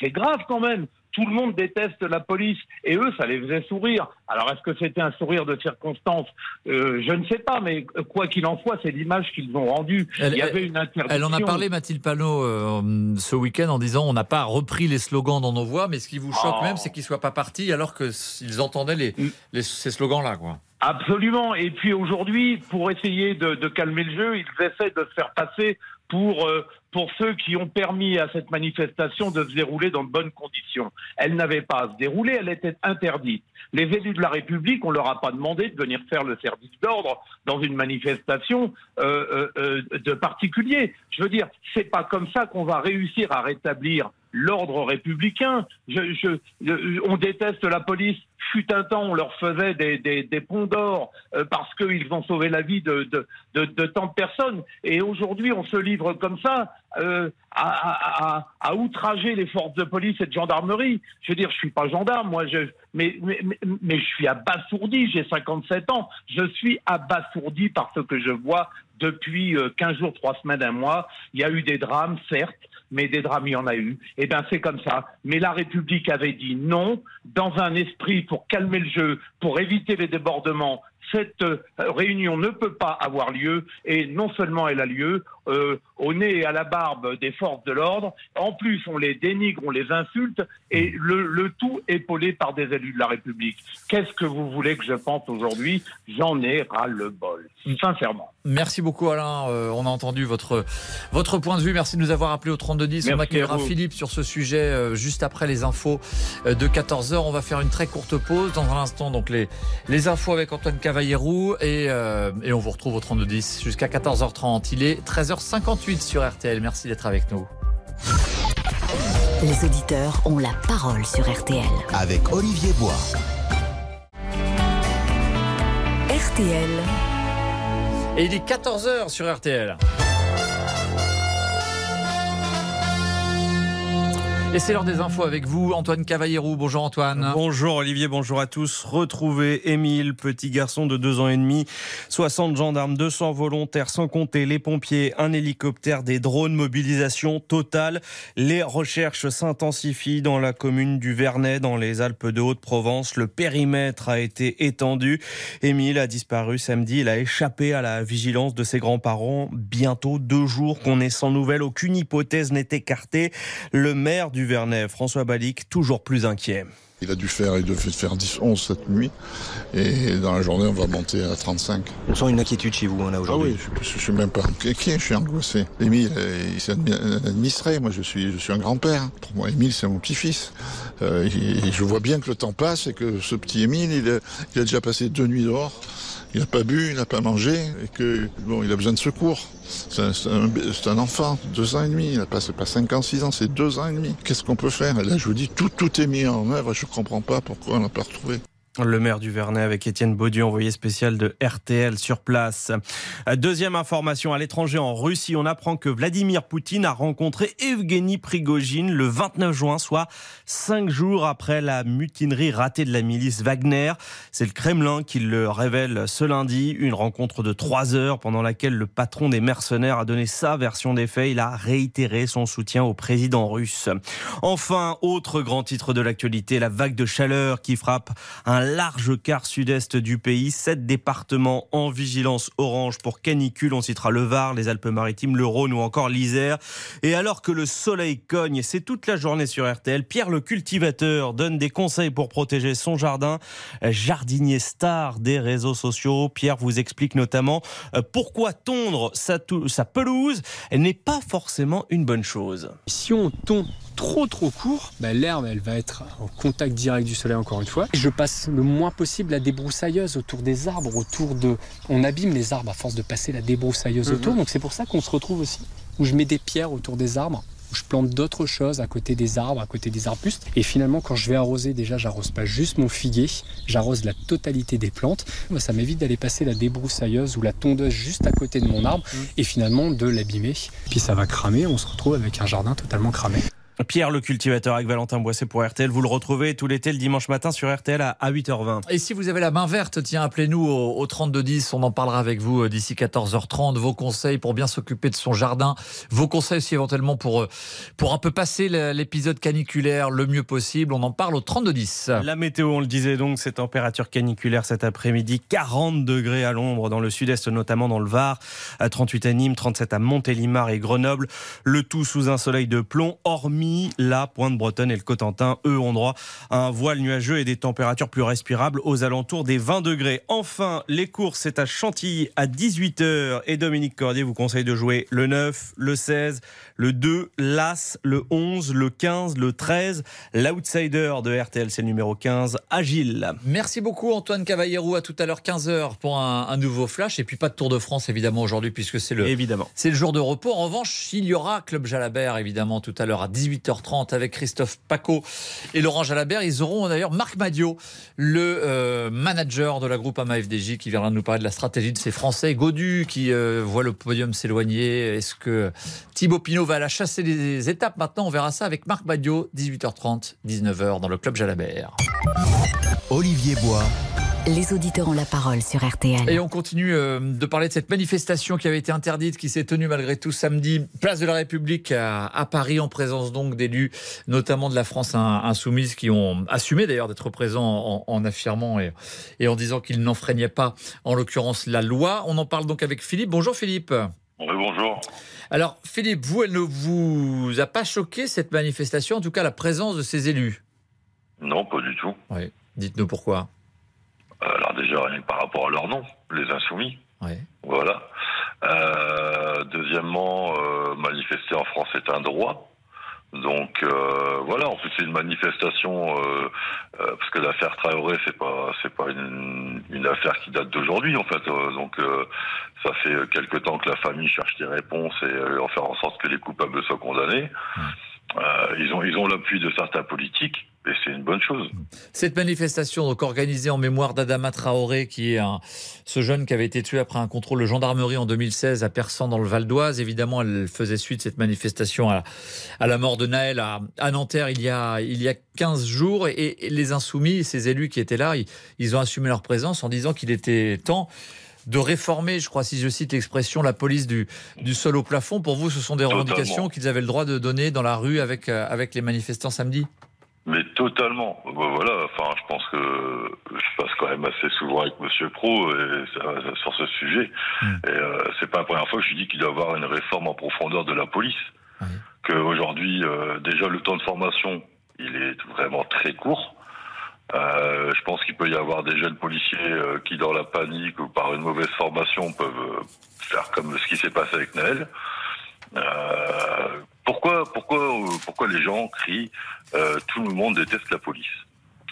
C'est grave quand même. Tout le monde déteste la police et eux, ça les faisait sourire. Alors, est-ce que c'était un sourire de circonstance? Euh, Je ne sais pas, mais quoi qu'il en soit, c'est l'image qu'ils ont rendue. Elle- Il y avait une interdiction. Elle en a parlé, Mathilde Panot, euh, ce week-end en disant on n'a pas repris les slogans dans nos voix, mais ce qui vous choque Oh. même, c'est qu'ils soient pas partis alors qu'ils entendaient les, Mm. les- ces slogans-là. quoi. Absolument. Et puis aujourd'hui, pour essayer de, de calmer le jeu, ils essaient de se faire passer pour euh, pour ceux qui ont permis à cette manifestation de se dérouler dans de bonnes conditions. Elle n'avait pas à se dérouler, elle était interdite. Les élus de la République, on leur a pas demandé de venir faire le service d'ordre dans une manifestation euh, euh, de particulier. Je veux dire, c'est pas comme ça qu'on va réussir à rétablir l'ordre républicain. Je, je, on déteste la police. Fut un temps, on leur faisait des, des, ponts d'or euh, parce qu'ils ont sauvé la vie de, de, de, tant de personnes. Et aujourd'hui, on se livre comme ça euh, à, outrager les forces de police et de gendarmerie. Je veux dire, je suis pas gendarme, moi, je, mais, mais, mais, je suis abasourdi. J'ai 57 ans. Je suis abasourdi par ce que je vois depuis euh, 15 jours, 3 semaines, un mois. Il y a eu des drames, certes, mais des drames, il y en a eu. Eh bien, c'est comme ça. Mais la République avait dit non, dans un esprit pour calmer le jeu, pour éviter les débordements. Cette euh, réunion ne peut pas avoir lieu, et non seulement elle a lieu, euh, au nez et à la barbe des forces de l'ordre, en plus on les dénigre, on les insulte, et le, le tout épaulé par des élus de la République. Qu'est-ce que vous voulez que je pense aujourd'hui? J'en ai ras le bol, sincèrement. Merci beaucoup Alain, Euh, on a entendu votre, votre point de vue, merci de nous avoir appelé au 3210. Merci on accueillera. Philippe sur ce sujet euh, juste après les infos euh, de 14h. On va faire une très courte pause dans un instant, donc les, les infos avec Antoine Cavaillérou et, euh, et on vous retrouve au 3210 jusqu'à 14h30. Il est 13h58 sur RTL, merci d'être avec nous. Les auditeurs ont la parole sur RTL. Avec Olivier Bois. RTL. Et il est 14h sur RTL. Et c'est l'heure des infos avec vous, Antoine Cavaillérou. Bonjour Antoine. Bonjour Olivier, bonjour à tous. Retrouver Émile, petit garçon de 2 ans et demi, 60 gendarmes, 200 volontaires, sans compter les pompiers, un hélicoptère, des drones, mobilisation totale. Les recherches s'intensifient dans la commune du Vernet, dans les Alpes de Haute-Provence. Le périmètre a été étendu. Émile a disparu samedi. Il a échappé à la vigilance de ses grands-parents. Bientôt deux jours qu'on est sans nouvelles. Aucune hypothèse n'est écartée. Le maire du Vernet, François Balic, toujours plus inquiet. Il a dû faire, il devait faire 10, 11 cette nuit. Et dans la journée, on va monter à 35. On sent une inquiétude chez vous, hein, là, Ah aujourd'hui. oui, je, je suis même pas inquiet, je suis angoissé. Émile, euh, il s'est admi- administré. Moi, je suis, je suis un grand-père. Pour moi, Émile, c'est mon petit-fils. Euh, et- et je vois bien que le temps passe et que ce petit Émile, il, il a déjà passé deux nuits dehors. Il n'a pas bu, il n'a pas mangé et que bon, il a besoin de secours. C'est un, enfant, deux ans et demi. Il n'a pas, pas cinq ans, six ans, c'est deux ans et demi. Qu'est-ce qu'on peut faire? Et Là, je vous dis, tout, tout est mis en œuvre. Je comprends pas pourquoi on l'a pas retrouvé. Le maire du Vernet avec Étienne Baudu, envoyé spécial de RTL sur place. Deuxième information, à l'étranger en Russie, on apprend que Vladimir Poutine a rencontré Evgeny Prigogine le 29 juin, soit cinq jours après la mutinerie ratée de la milice Wagner. C'est le Kremlin qui le révèle ce lundi. Une rencontre de trois heures pendant laquelle le patron des mercenaires a donné sa version des faits. Il a réitéré son soutien au président russe. Enfin, autre grand titre de l'actualité, la vague de chaleur qui frappe un large quart sud-est du pays. Sept départements en vigilance orange pour canicule. On citera le Var, les Alpes-Maritimes, le Rhône ou encore l'Isère. Et alors que le soleil cogne, c'est toute la journée sur RTL, Pierre le cultivateur donne des conseils pour protéger son jardin. Jardinier star des réseaux sociaux. Pierre vous explique notamment euh, pourquoi tondre sa, pelouse n'est pas forcément une bonne chose. Si on tond trop trop court, bah, l'herbe elle va être en contact direct du soleil encore une fois. Je passe le moins possible la débroussailleuse autour des arbres, autour de... On abîme les arbres à force de passer la débroussailleuse Mhm. autour, donc c'est pour ça qu'on se retrouve aussi, où je mets des pierres autour des arbres, où je plante d'autres choses à côté des arbres, à côté des arbustes. Et finalement, quand je vais arroser, déjà, j'arrose pas juste mon figuier, j'arrose la totalité des plantes. Ça m'évite d'aller passer la débroussailleuse ou la tondeuse juste à côté de mon arbre et finalement de l'abîmer. Puis ça va cramer, on se retrouve avec un jardin totalement cramé. Pierre le cultivateur avec Valentin Boisset pour RTL. Vous le retrouvez tout l'été le dimanche matin sur RTL à à 8h20. Et si vous avez la main verte, tiens, appelez-nous au, au 3210. On en parlera avec vous euh, d'ici 14h30. Vos conseils pour bien s'occuper de son jardin. Vos conseils aussi éventuellement pour, euh, pour un peu passer l'épisode caniculaire le mieux possible. On en parle au 3210. La météo, on le disait donc, ces températures caniculaires cet après-midi, 40 degrés à l'ombre dans le sud-est, notamment dans le Var, à 38 à Nîmes, 37 à Montélimar et Grenoble. Le tout sous un soleil de plomb, hormis la Pointe-Bretonne et le Cotentin. Eux ont droit à un voile nuageux et des températures plus respirables aux alentours des 20 degrés. Enfin, les courses, c'est à Chantilly à 18h et Dominique Cordier vous conseille de jouer le 9, le 16, le 2, l'As, le 11, le 15, le 13. L'outsider de RTL, c'est le numéro 15, Agile. Merci beaucoup Antoine Cavallero. À tout à l'heure 15h pour un, un nouveau flash. Et puis pas de Tour de France évidemment aujourd'hui puisque c'est le, évidemment. le jour de repos. En revanche, il y aura Club Jalabert évidemment tout à l'heure à 18h30 avec Christophe Paco et Laurent Jalabert. Ils auront d'ailleurs Marc Madio, le euh, manager de la groupe AMA FDJ qui viendra nous parler de la stratégie de ces Français. Godu qui euh, voit le podium s'éloigner. Est-ce que Thibaut Pinot va la chasser des étapes maintenant? On verra ça avec Marc Madio, 18h30, 19h dans le Club Jalabert. Olivier Bois. Les auditeurs ont la parole sur RTL. Et on continue euh, de parler de cette manifestation qui avait été interdite, qui s'est tenue malgré tout samedi, place de la République à, à Paris, en présence donc d'élus, notamment de la France in- insoumise, qui ont assumé d'ailleurs d'être présents en, en affirmant et, et en disant qu'ils n'enfreignaient pas, en l'occurrence, la loi. On en parle donc avec Philippe. Bonjour Philippe. Oui, bonjour. Alors Philippe, vous, elle ne vous a pas choqué cette manifestation, en tout cas la présence de ces élus? Non, pas du tout. Oui. Dites-nous pourquoi. Alors déjà, rien que par rapport à leur nom, les insoumis. Ouais. Voilà. Euh, deuxièmement, euh, manifester en France est un droit. Donc euh, voilà, en plus c'est une manifestation euh, euh, parce que l'affaire Traoré c'est pas c'est pas une, une affaire qui date d'aujourd'hui en fait. Euh, donc euh, ça fait quelque temps que la famille cherche des réponses et euh, en faire en sorte que les coupables soient condamnés. Euh, ils ont ils ont l'appui de certains politiques c'est une bonne chose. Cette manifestation, donc organisée en mémoire d'Adama Traoré, qui est un, ce jeune qui avait été tué après un contrôle de gendarmerie en 2016 à Persan dans le Val d'Oise. Évidemment, elle faisait suite cette manifestation à, à la mort de Naël à, à Nanterre il y a il y a 15 jours. Et, et les insoumis, ces élus qui étaient là, ils, ils ont assumé leur présence en disant qu'il était temps de réformer, je crois, si je cite l'expression, la police du, du sol au plafond. Pour vous, ce sont des Totalement. revendications qu'ils avaient le droit de donner dans la rue avec, euh, avec les manifestants samedi? Mais totalement. Bah, voilà. Enfin, je pense que je passe quand même assez souvent avec Monsieur Pro et ça- sur ce sujet. Et euh, c'est pas la première fois que je dis qu'il doit y avoir une réforme en profondeur de la police. Qu'aujourd'hui, euh, déjà le temps de formation, il est vraiment très court. Euh, je pense qu'il peut y avoir des jeunes policiers euh, qui, dans la panique ou par une mauvaise formation, peuvent euh, faire comme ce qui s'est passé avec Naël. Euh, pourquoi, pourquoi, euh, pourquoi les gens crient euh, tout le monde déteste la police?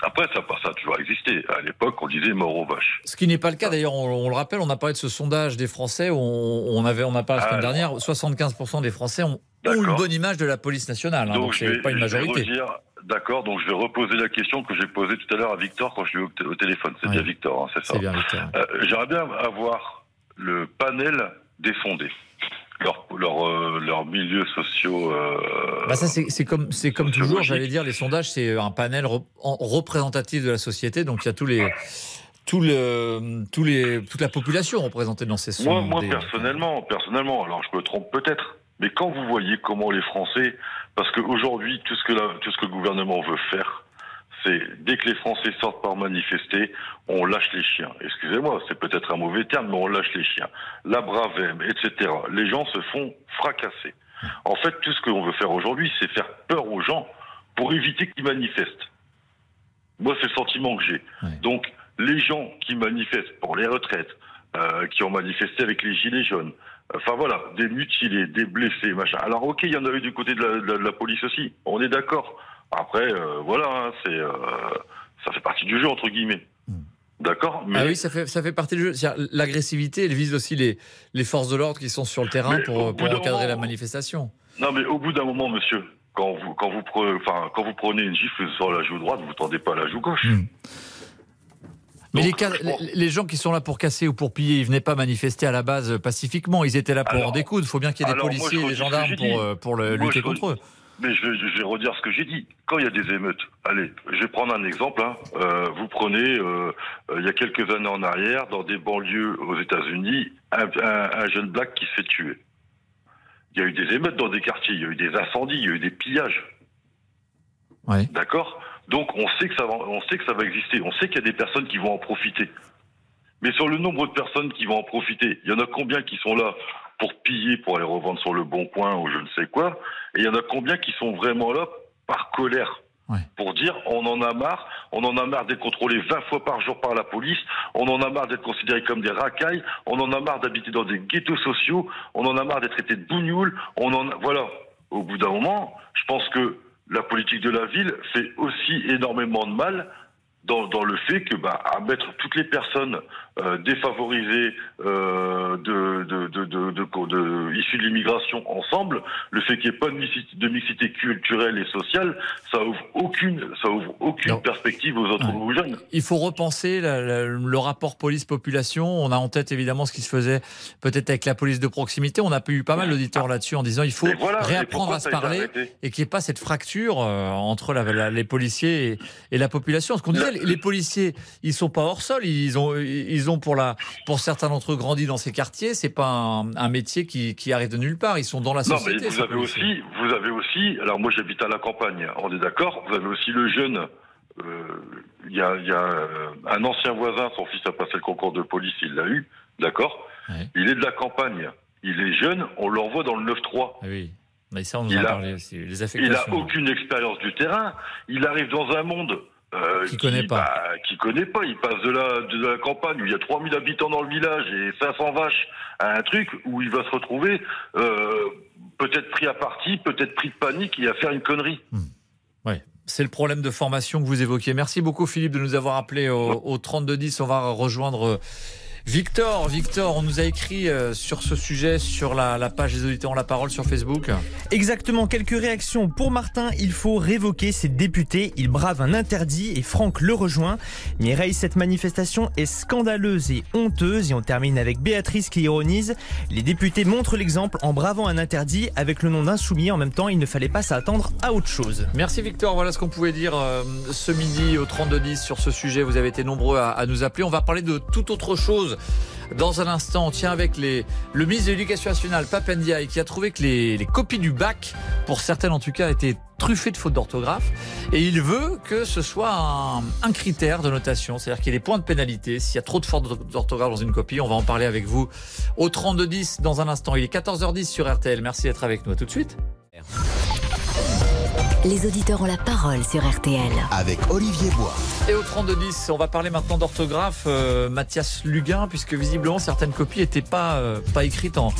Après, ça, ça a toujours existé. À l'époque, on disait mort aux vaches. Ce qui n'est pas le cas d'ailleurs, on, on le rappelle, on a parlé de ce sondage des Français, où on, on avait, on a parlé la semaine Ah, dernière, 75% des Français ont, ont une bonne image de la police nationale, hein, donc je c'est pas une majorité. D'accord, donc je vais reposer la question que j'ai posée tout à l'heure à Victor quand je l'ai eu au, téléphone. C'est bien Victor, hein, c'est ça C'est bien, Victor. Euh, J'aimerais bien avoir le panel des. Leurs leur, euh, leurs milieux sociaux. euh, Bah ça c'est comme c'est comme toujours, j'allais dire, les sondages c'est un panel rep- en- représentatif de la société, donc il y a tous les tout le, tous les, toute la population représentée dans ces Moi, sondés. moi personnellement, personnellement, alors je me trompe peut-être, mais quand vous voyez comment les Français, parce qu'aujourd'hui tout ce que la- tout ce que le gouvernement veut faire, c'est dès que les Français sortent par manifester, on lâche les chiens. Excusez-moi, c'est peut-être un mauvais terme, mais on lâche les chiens. La bravème, etc. Les gens se font fracasser. En fait, tout ce qu'on veut faire aujourd'hui, c'est faire peur aux gens pour éviter qu'ils manifestent. Moi, c'est le sentiment que j'ai. Donc, les gens qui manifestent pour les retraites, euh, qui ont manifesté avec les gilets jaunes, enfin voilà, des mutilés, des blessés, machin. Alors, ok, il y en a eu du côté de la, de la- de la police aussi. On est d'accord. Après, euh, voilà, hein, c'est, euh, ça fait partie du jeu entre guillemets. D'accord. Mais Ah oui, ça fait, ça fait partie du jeu. L'agressivité, elle vise aussi les, les forces de l'ordre qui sont sur le terrain Mais pour, d'un encadrer la manifestation. Non, mais au bout d'un moment, monsieur, quand vous, quand vous, prenez, enfin, quand vous prenez une gifle sur la joue droite, vous tendez pas la joue gauche. Hmm. Mais les, cas- les, les gens qui sont là pour casser ou pour piller, ils venaient pas manifester à la base pacifiquement. Ils étaient là pour en Alors- découdre. Il faut bien qu'il y ait des policiers et des gendarmes pour, euh, pour le- Moi, lutter contre eux. Mais je vais, je vais redire ce que j'ai dit. Quand il y a des émeutes, allez, je vais prendre un exemple. hein. Euh, vous prenez, euh, euh, il y a quelques années en arrière, dans des banlieues aux États-Unis, un, un- un jeune black qui se fait tuer. Il y a eu des émeutes dans des quartiers, il y a eu des incendies, il y a eu des pillages. D'accord? Donc on sait que ça va, on sait que ça va exister. On sait qu'il y a des personnes qui vont en profiter. Mais sur le nombre de personnes qui vont en profiter, il y en a combien qui sont là pour piller, pour aller revendre sur le bon coin ou je ne sais quoi Et il y en a combien qui sont vraiment là par colère pour dire on en a marre, on en a marre d'être contrôlé 20 fois par jour par la police, on en a marre d'être considéré comme des racailles, on en a marre d'habiter dans des ghettos sociaux, on en a marre d'être traité de bougnoules, on en a, voilà. Au bout d'un moment, je pense que la politique de la ville fait aussi énormément de mal dans, dans le fait que bah, à mettre toutes les personnes euh, défavorisées euh, de, de, de, de, l'immigration ensemble, le fait qu'il n'y ait pas de mixité, culturelle et sociale, ça ouvre aucune, ça ouvre aucune perspective aux autres jeunes. Il faut repenser le rapport police-population. On a en tête évidemment ce qui se faisait peut-être avec la police de proximité. On a eu pas mal d'auditeurs là-dessus en disant il faut réapprendre à se parler et qu'il n'y ait pas cette fracture euh, entre les policiers et, la population. Ce qu'on disait, les, les policiers, ils sont pas hors sol. Ils ont, ils ont pour la, pour certains d'entre eux grandi dans ces quartiers. C'est pas un, un métier qui, qui arrive de nulle part. Ils sont dans la Non, société. mais vous avez aussi, vous avez aussi, alors moi j'habite à la campagne, on est d'accord, vous avez aussi le jeune, euh, il y a, il y a un ancien voisin, son fils a passé le concours de police, il l'a eu, d'accord Il est de la campagne, il est jeune, on l'envoie dans le 9-3. Ah oui, mais ça on nous Il a- parlait aussi. Les Il affectations. a aucune expérience du terrain. Il arrive dans un monde euh, Qui connaît pas. bah, qui connaît pas. Il passe de la, de la campagne où il y a 3000 habitants dans le village et 500 vaches à un truc où il va se retrouver euh, peut-être pris à partie, peut-être pris de panique et à faire une connerie. Ouais. C'est le problème de formation que vous évoquiez. Merci beaucoup Philippe de nous avoir appelé au, au 3210. On va rejoindre euh, Victor. Victor, on nous a écrit euh, sur ce sujet sur la, la page des auditeurs ont la parole sur Facebook. Exactement, quelques réactions. Pour Martin, il faut révoquer ses députés. Il brave un interdit et Franck le rejoint. Mireille, cette manifestation est scandaleuse et honteuse. Et on termine avec Béatrice qui ironise. Les députés montrent l'exemple en bravant un interdit avec le nom d'insoumis. En même temps, il ne fallait pas s'attendre à autre chose. Merci Victor, voilà ce qu'on pouvait dire euh, ce midi au 3210 sur ce sujet. Vous avez été nombreux à, à nous appeler. On va parler de toute autre chose dans un instant. On tient avec le ministre de l'Éducation nationale, Papendiaï, qui a trouvé que les, copies du bac, pour certaines en tout cas, étaient truffées de fautes d'orthographe. Et il veut que ce soit un, un critère de notation, c'est-à-dire qu'il y ait des points de pénalité. S'il y a trop de fautes d'orthographe dans une copie, on va en parler avec vous au 3210 dans un instant. Il est 14h10 sur RTL. Merci d'être avec nous. À tout de suite. Les auditeurs ont la parole sur RTL. Avec Olivier Bois. Et au 3210, on va parler maintenant d'orthographe, euh, Mathias Luguin, puisque visiblement certaines copies n'étaient pas, euh, pas écrites en,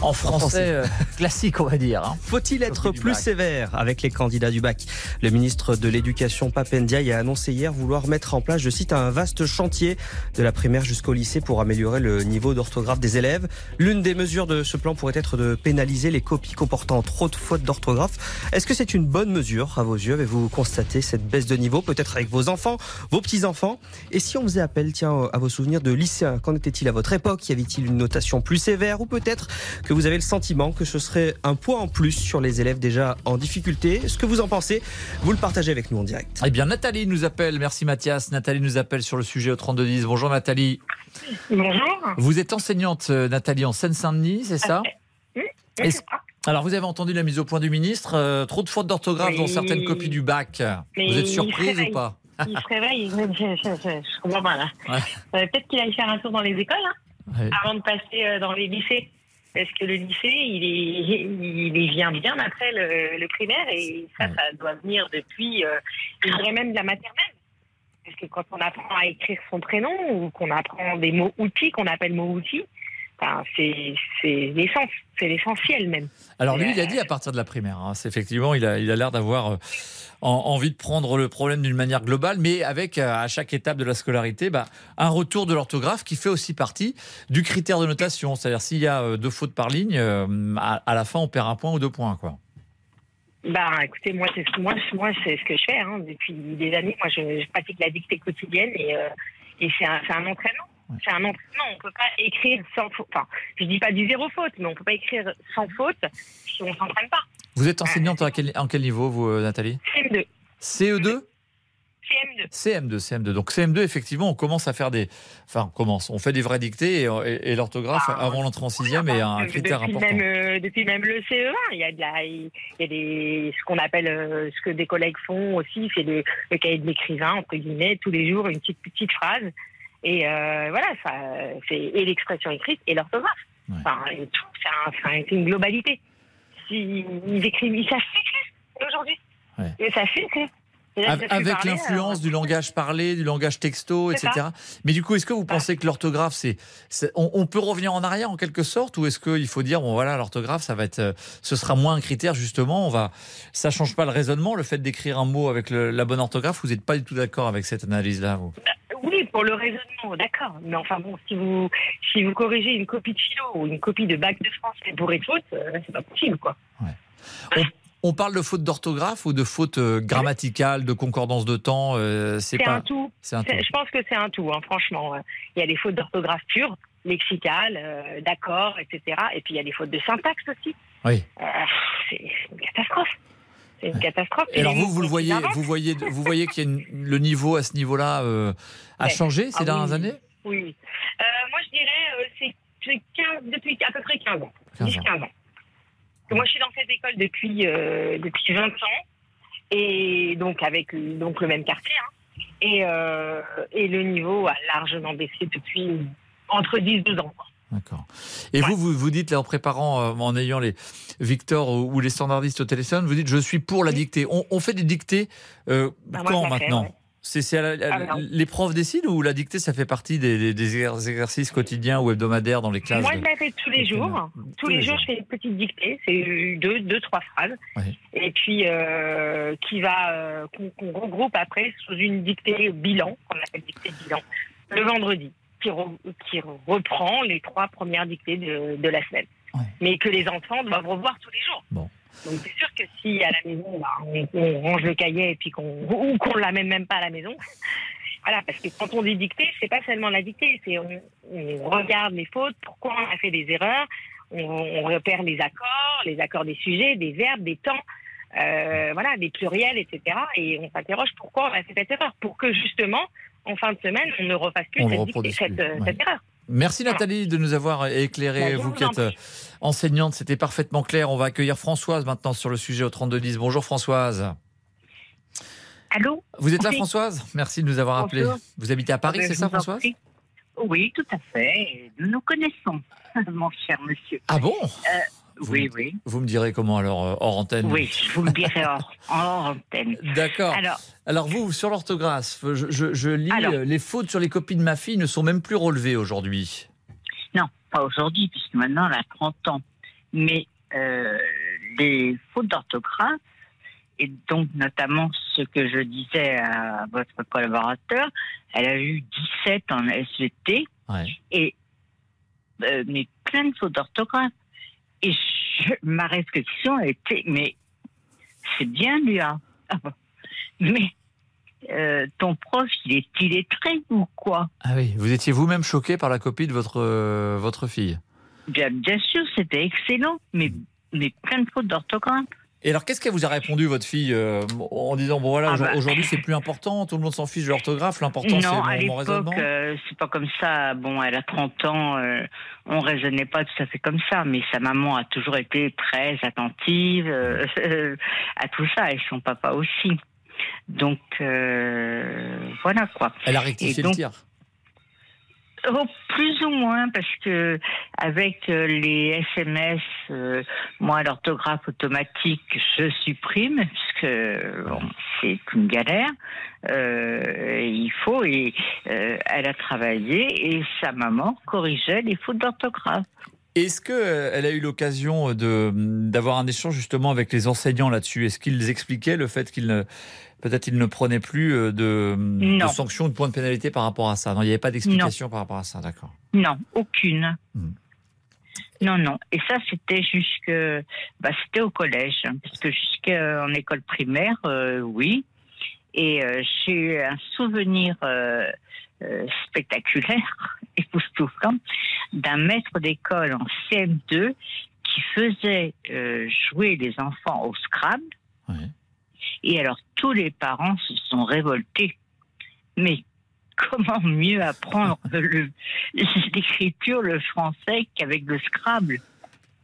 en français euh, classique, on va dire. hein. Faut-il être plus bac. sévère avec les candidats du bac? Le ministre de l'Éducation, Papendiaï, a annoncé hier vouloir mettre en place, je cite, un vaste chantier de la primaire jusqu'au lycée pour améliorer le niveau d'orthographe des élèves. L'une des mesures de ce plan pourrait être de pénaliser les copies comportant trop de fautes d'orthographe. Est-ce que c'est une bonne bonne mesure à vos yeux Avez-vous constaté cette baisse de niveau, peut-être avec vos enfants, vos petits-enfants Et si on faisait appel, tiens, à vos souvenirs de lycéens, qu'en était-il à votre époque? Y avait-il une notation plus sévère Ou peut-être que vous avez le sentiment que ce serait un poids en plus sur les élèves déjà en difficulté? Ce que vous en pensez, vous le partagez avec nous en direct. Eh bien, Nathalie nous appelle. Merci Mathias. Nathalie nous appelle sur le sujet au 3210. Bonjour Nathalie. Bonjour. Vous êtes enseignante, euh, Nathalie, en Seine-Saint-Denis, c'est ça? Oui, Est-ce- Alors, vous avez entendu la mise au point du ministre. euh, trop de fautes d'orthographe Oui. dans certaines copies du bac. Mais vous êtes surprise ou pas Il se réveille, je, je, comprends pas là. Ouais. Euh, Peut-être qu'il aille faire un tour dans les écoles hein, avant de passer euh, dans les lycées. Parce que le lycée, il, est, il est- vient bien après le, le primaire et ça, ça doit venir depuis, je dirais même de la maternelle. Parce que quand on apprend à écrire son prénom ou qu'on apprend des mots outils, qu'on appelle mots outils, enfin, c'est c'est l'essence, c'est l'essentiel même. Alors lui, il a dit à partir de la primaire. hein. Effectivement, il a, il a l'air d'avoir euh, en- envie de prendre le problème d'une manière globale, mais avec euh, à chaque étape de la scolarité, bah, un retour de l'orthographe qui fait aussi partie du critère de notation. C'est-à-dire s'il y a euh, deux fautes par ligne, euh, à, à la fin, on perd un point ou deux points, quoi. Bah, écoutez, moi, c'est ce que moi, moi, c'est ce que je fais hein, depuis des années. Moi, je, je pratique la dictée quotidienne et, euh, et c'est un, c'est un entraînement. C'est un entraînement. On peut pas écrire sans faute. Enfin, je dis pas du zéro faute, mais on peut pas écrire sans faute si on s'entraîne pas. Vous êtes enseignante à quel, en quel niveau, vous, euh, Nathalie? CM2. CE2 CM2. CM2, CM2. Donc CM2, effectivement, on commence à faire des, enfin, on commence, on fait des vraies dictées et, et- et l'orthographe avant l'entrée en sixième est un critère depuis important. Même, euh, depuis même le CE1, il y a, de la, il y a des, ce qu'on appelle, euh, ce que des collègues font aussi, c'est le, le cahier de l'écrivain, entre guillemets, tous les jours, une petite, petite phrase. Et euh, voilà, ça, c'est et l'expression écrite et l'orthographe. Enfin, et tout, c'est un- c'est un- c'est une globalité. Si, ils écrivent, ils savent écrire aujourd'hui. Ils savent écrire. Avec l'influence alors- du langage parlé, du langage texto, etc. ça. Mais du coup, est-ce que vous pensez que l'orthographe, c'est, on, on peut revenir en arrière en quelque sorte, ou est-ce qu'il faut dire bon voilà l'orthographe, ça va être, euh, ce sera moins un critère justement. On va, ça change pas le raisonnement, le fait d'écrire un mot avec le- la bonne orthographe. Vous n'êtes pas du tout d'accord avec cette analyse-là, vous? Oui, pour le raisonnement, d'accord. Mais enfin bon, si vous, si vous corrigez une copie de philo ou une copie de bac de français pour et faute, euh, c'est pas possible, quoi. on, on parle de faute d'orthographe ou de faute euh, grammaticale, de concordance de temps. euh, c'est pas. un tout. Un Je pense que c'est un tout, hein, franchement. Il y a des fautes d'orthographe pures, lexicales, euh, d'accord, etc. Et puis il y a des fautes de syntaxe aussi. Oui. Euh, c'est une catastrophe. C'est une catastrophe. Et alors vous, vous le voyez, vous voyez, vous voyez qu'il y a une- le niveau à ce niveau-là a Ouais. changé ces Ah dernières oui. années? Oui. moi, je dirais, c'est c'est 15 depuis à peu près 15 ans. 15 ans. 10-15 ans. Moi, je suis dans cette école depuis, euh, depuis 20 ans. Et donc, avec donc, le même quartier. hein. Et, euh, et le niveau a largement baissé depuis entre 10 et 12 ans. quoi. D'accord. Et vous, vous, vous dites, là, en préparant, euh, en ayant les Victor ou, ou les standardistes au téléphone, vous dites, je suis pour la dictée. On, on fait des dictées euh, Bah, quand maintenant? ouais. C'est profs décident ou la dictée, ça fait partie des, des- des exercices quotidiens ou hebdomadaires dans les classes Moi, je la fais tous les jours. Tous les jours, je fais une petite dictée. C'est deux, deux, trois phrases. Et puis, euh, qui va, euh, qu'on regroupe après sous une dictée bilan, qu'on appelle dictée bilan, le vendredi, qui, re- qui reprend les trois premières dictées de, de la semaine. Mais que les enfants doivent revoir tous les jours. Donc, c'est sûr que si à la maison, bah, on, on range le cahier et puis qu'on, ou qu'on la met même pas à la maison, voilà, parce que quand on dit dictée, c'est pas seulement la dictée, c'est on, on regarde les fautes, pourquoi on a fait des erreurs, on, on repère les accords, les accords des sujets, des verbes, des temps, euh, voilà, des pluriels, etc. Et on s'interroge pourquoi on a fait cette erreur, pour que justement, en fin de semaine, on ne refasse plus cette, dictée- euh, ouais. cette erreur. Merci Nathalie de nous avoir éclairé, Bah, vous qui êtes euh, enseignante, c'était parfaitement clair. On va accueillir Françoise maintenant sur le sujet au 3210. Bonjour Françoise. Allô? Vous êtes là. Françoise? Merci de nous avoir appelé. Vous habitez à Paris, Euh, c'est je ça Françoise? Oui, tout à fait. Nous nous connaissons, mon cher monsieur. Ah bon? Euh, Oui, oui. Vous me direz comment alors euh, hors antenne Oui, je vous le dirai hors, hors antenne. D'accord. Alors, Alors vous, sur l'orthographe, je, je- je lis Alors. euh, les fautes sur les copies de ma fille ne sont même plus relevées aujourd'hui. non, pas aujourd'hui, puisque maintenant elle a 30 ans. Mais euh, les fautes d'orthographe, et donc notamment ce que je disais à votre collaborateur, elle a eu 17 en SVT, et euh, mais plein de fautes d'orthographe. Et je- ma réflexion était, mais c'est bien, lui. hein. Mais euh, ton prof, il est illettré ou quoi? Ah oui, vous étiez vous-même choqué par la copie de votre, euh, votre fille. bien, bien sûr, c'était excellent, mais, mais plein de fautes d'orthographe. Et alors, qu'est-ce qu'elle vous a répondu, votre fille, euh, en disant Bon, voilà, Ah bah. aujourd'hui, c'est plus important, tout le monde s'en fiche de l'orthographe, l'important, c'est Non, à mon, mon raisonnement euh, c'est pas comme ça. Bon, elle a 30 ans, euh, on raisonnait pas tout à fait comme ça, mais sa maman a toujours été très attentive euh, à tout ça, et son papa aussi. Donc, euh, voilà quoi. Elle a rectifié donc- le tir. Oh, plus ou moins, parce que avec euh, les SMS, euh, moi l'orthographe automatique, je supprime, puisque bon, c'est une galère. Euh, il faut et elle a travaillé et sa maman corrigeait les fautes d'orthographe. Est-ce qu'elle a eu l'occasion d'avoir un échange justement avec les enseignants là-dessus? Est-ce qu'ils expliquaient le fait qu'ils ne. Peut-être ils ne prenaient plus euh, de, sanctions ou de points de pénalité par rapport à ça. Non, il n'y avait pas d'explication par rapport à ça, d'accord. Non, aucune. Non, non. Et ça, c'était jusque, bah, c'était au collège, hein, parce que jusqu'en école primaire, euh, oui. Et euh, j'ai eu un souvenir euh, euh, spectaculaire, époustouflant, d'un maître d'école en CM2 qui faisait euh, jouer les enfants au Scrabble. Et alors, tous les parents se sont révoltés. Mais comment mieux apprendre l'écriture, le français qu'avec le Scrabble?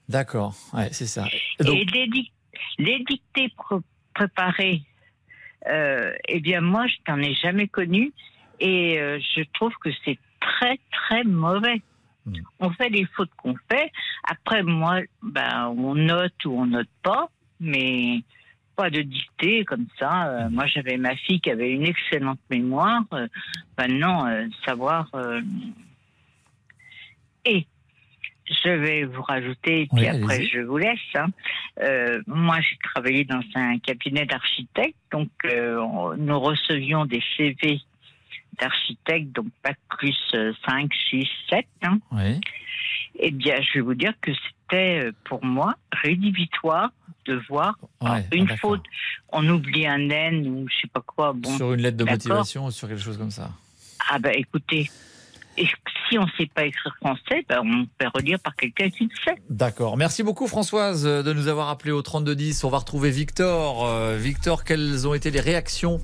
D'accord, ouais, c'est ça. Donc, Et les, dic- les dictées pr- préparées, euh, eh bien, moi, je n'en ai jamais connu et euh, je trouve que c'est très, très mauvais. On fait les fautes qu'on fait. Après, moi, ben, on note ou on note pas, mais pas de dictée comme ça. Euh, moi, j'avais ma fille qui avait une excellente mémoire. Euh, maintenant, euh, savoir. euh, Et je vais vous rajouter, et puis Oui, après, je vous laisse. hein. Moi, j'ai travaillé dans un cabinet d'architectes, donc on- nous recevions des CV d'architectes, donc bac plus euh, 5, 6, 7. Hein. oui. Eh bien, je vais vous dire que c'était euh, pour moi rédhibitoire de voir Ouais, une ah, faute, on oublie un N ou je sais pas quoi. Bon, Sur une lettre de motivation ou sur quelque chose comme ça. Ah ben écoutez, et si on ne sait pas écrire français, ben, on peut relire par quelqu'un qui le sait. D'accord. Merci beaucoup Françoise euh, de nous avoir appelé au 3210. On va retrouver Victor. Euh, Victor, quelles ont été les réactions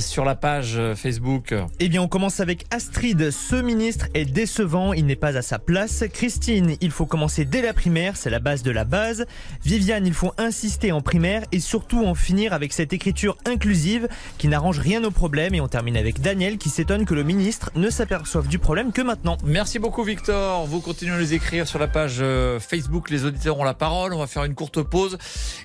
sur la page euh, Facebook Eh bien, on commence avec Astrid. Ce ministre est décevant, il n'est pas à sa place. Christine, il faut commencer dès la primaire, c'est la base de la base. Viviane, il faut insister en primaire et surtout en finir avec cette écriture inclusive qui n'arrange rien au problème. Et on termine avec Daniel qui s'étonne que le ministre ne s'aperçoive du problème que maintenant. Merci beaucoup Victor. Vous continuez à les écrire sur la page euh, Facebook. Les auditeurs ont la parole. On va faire une courte pause.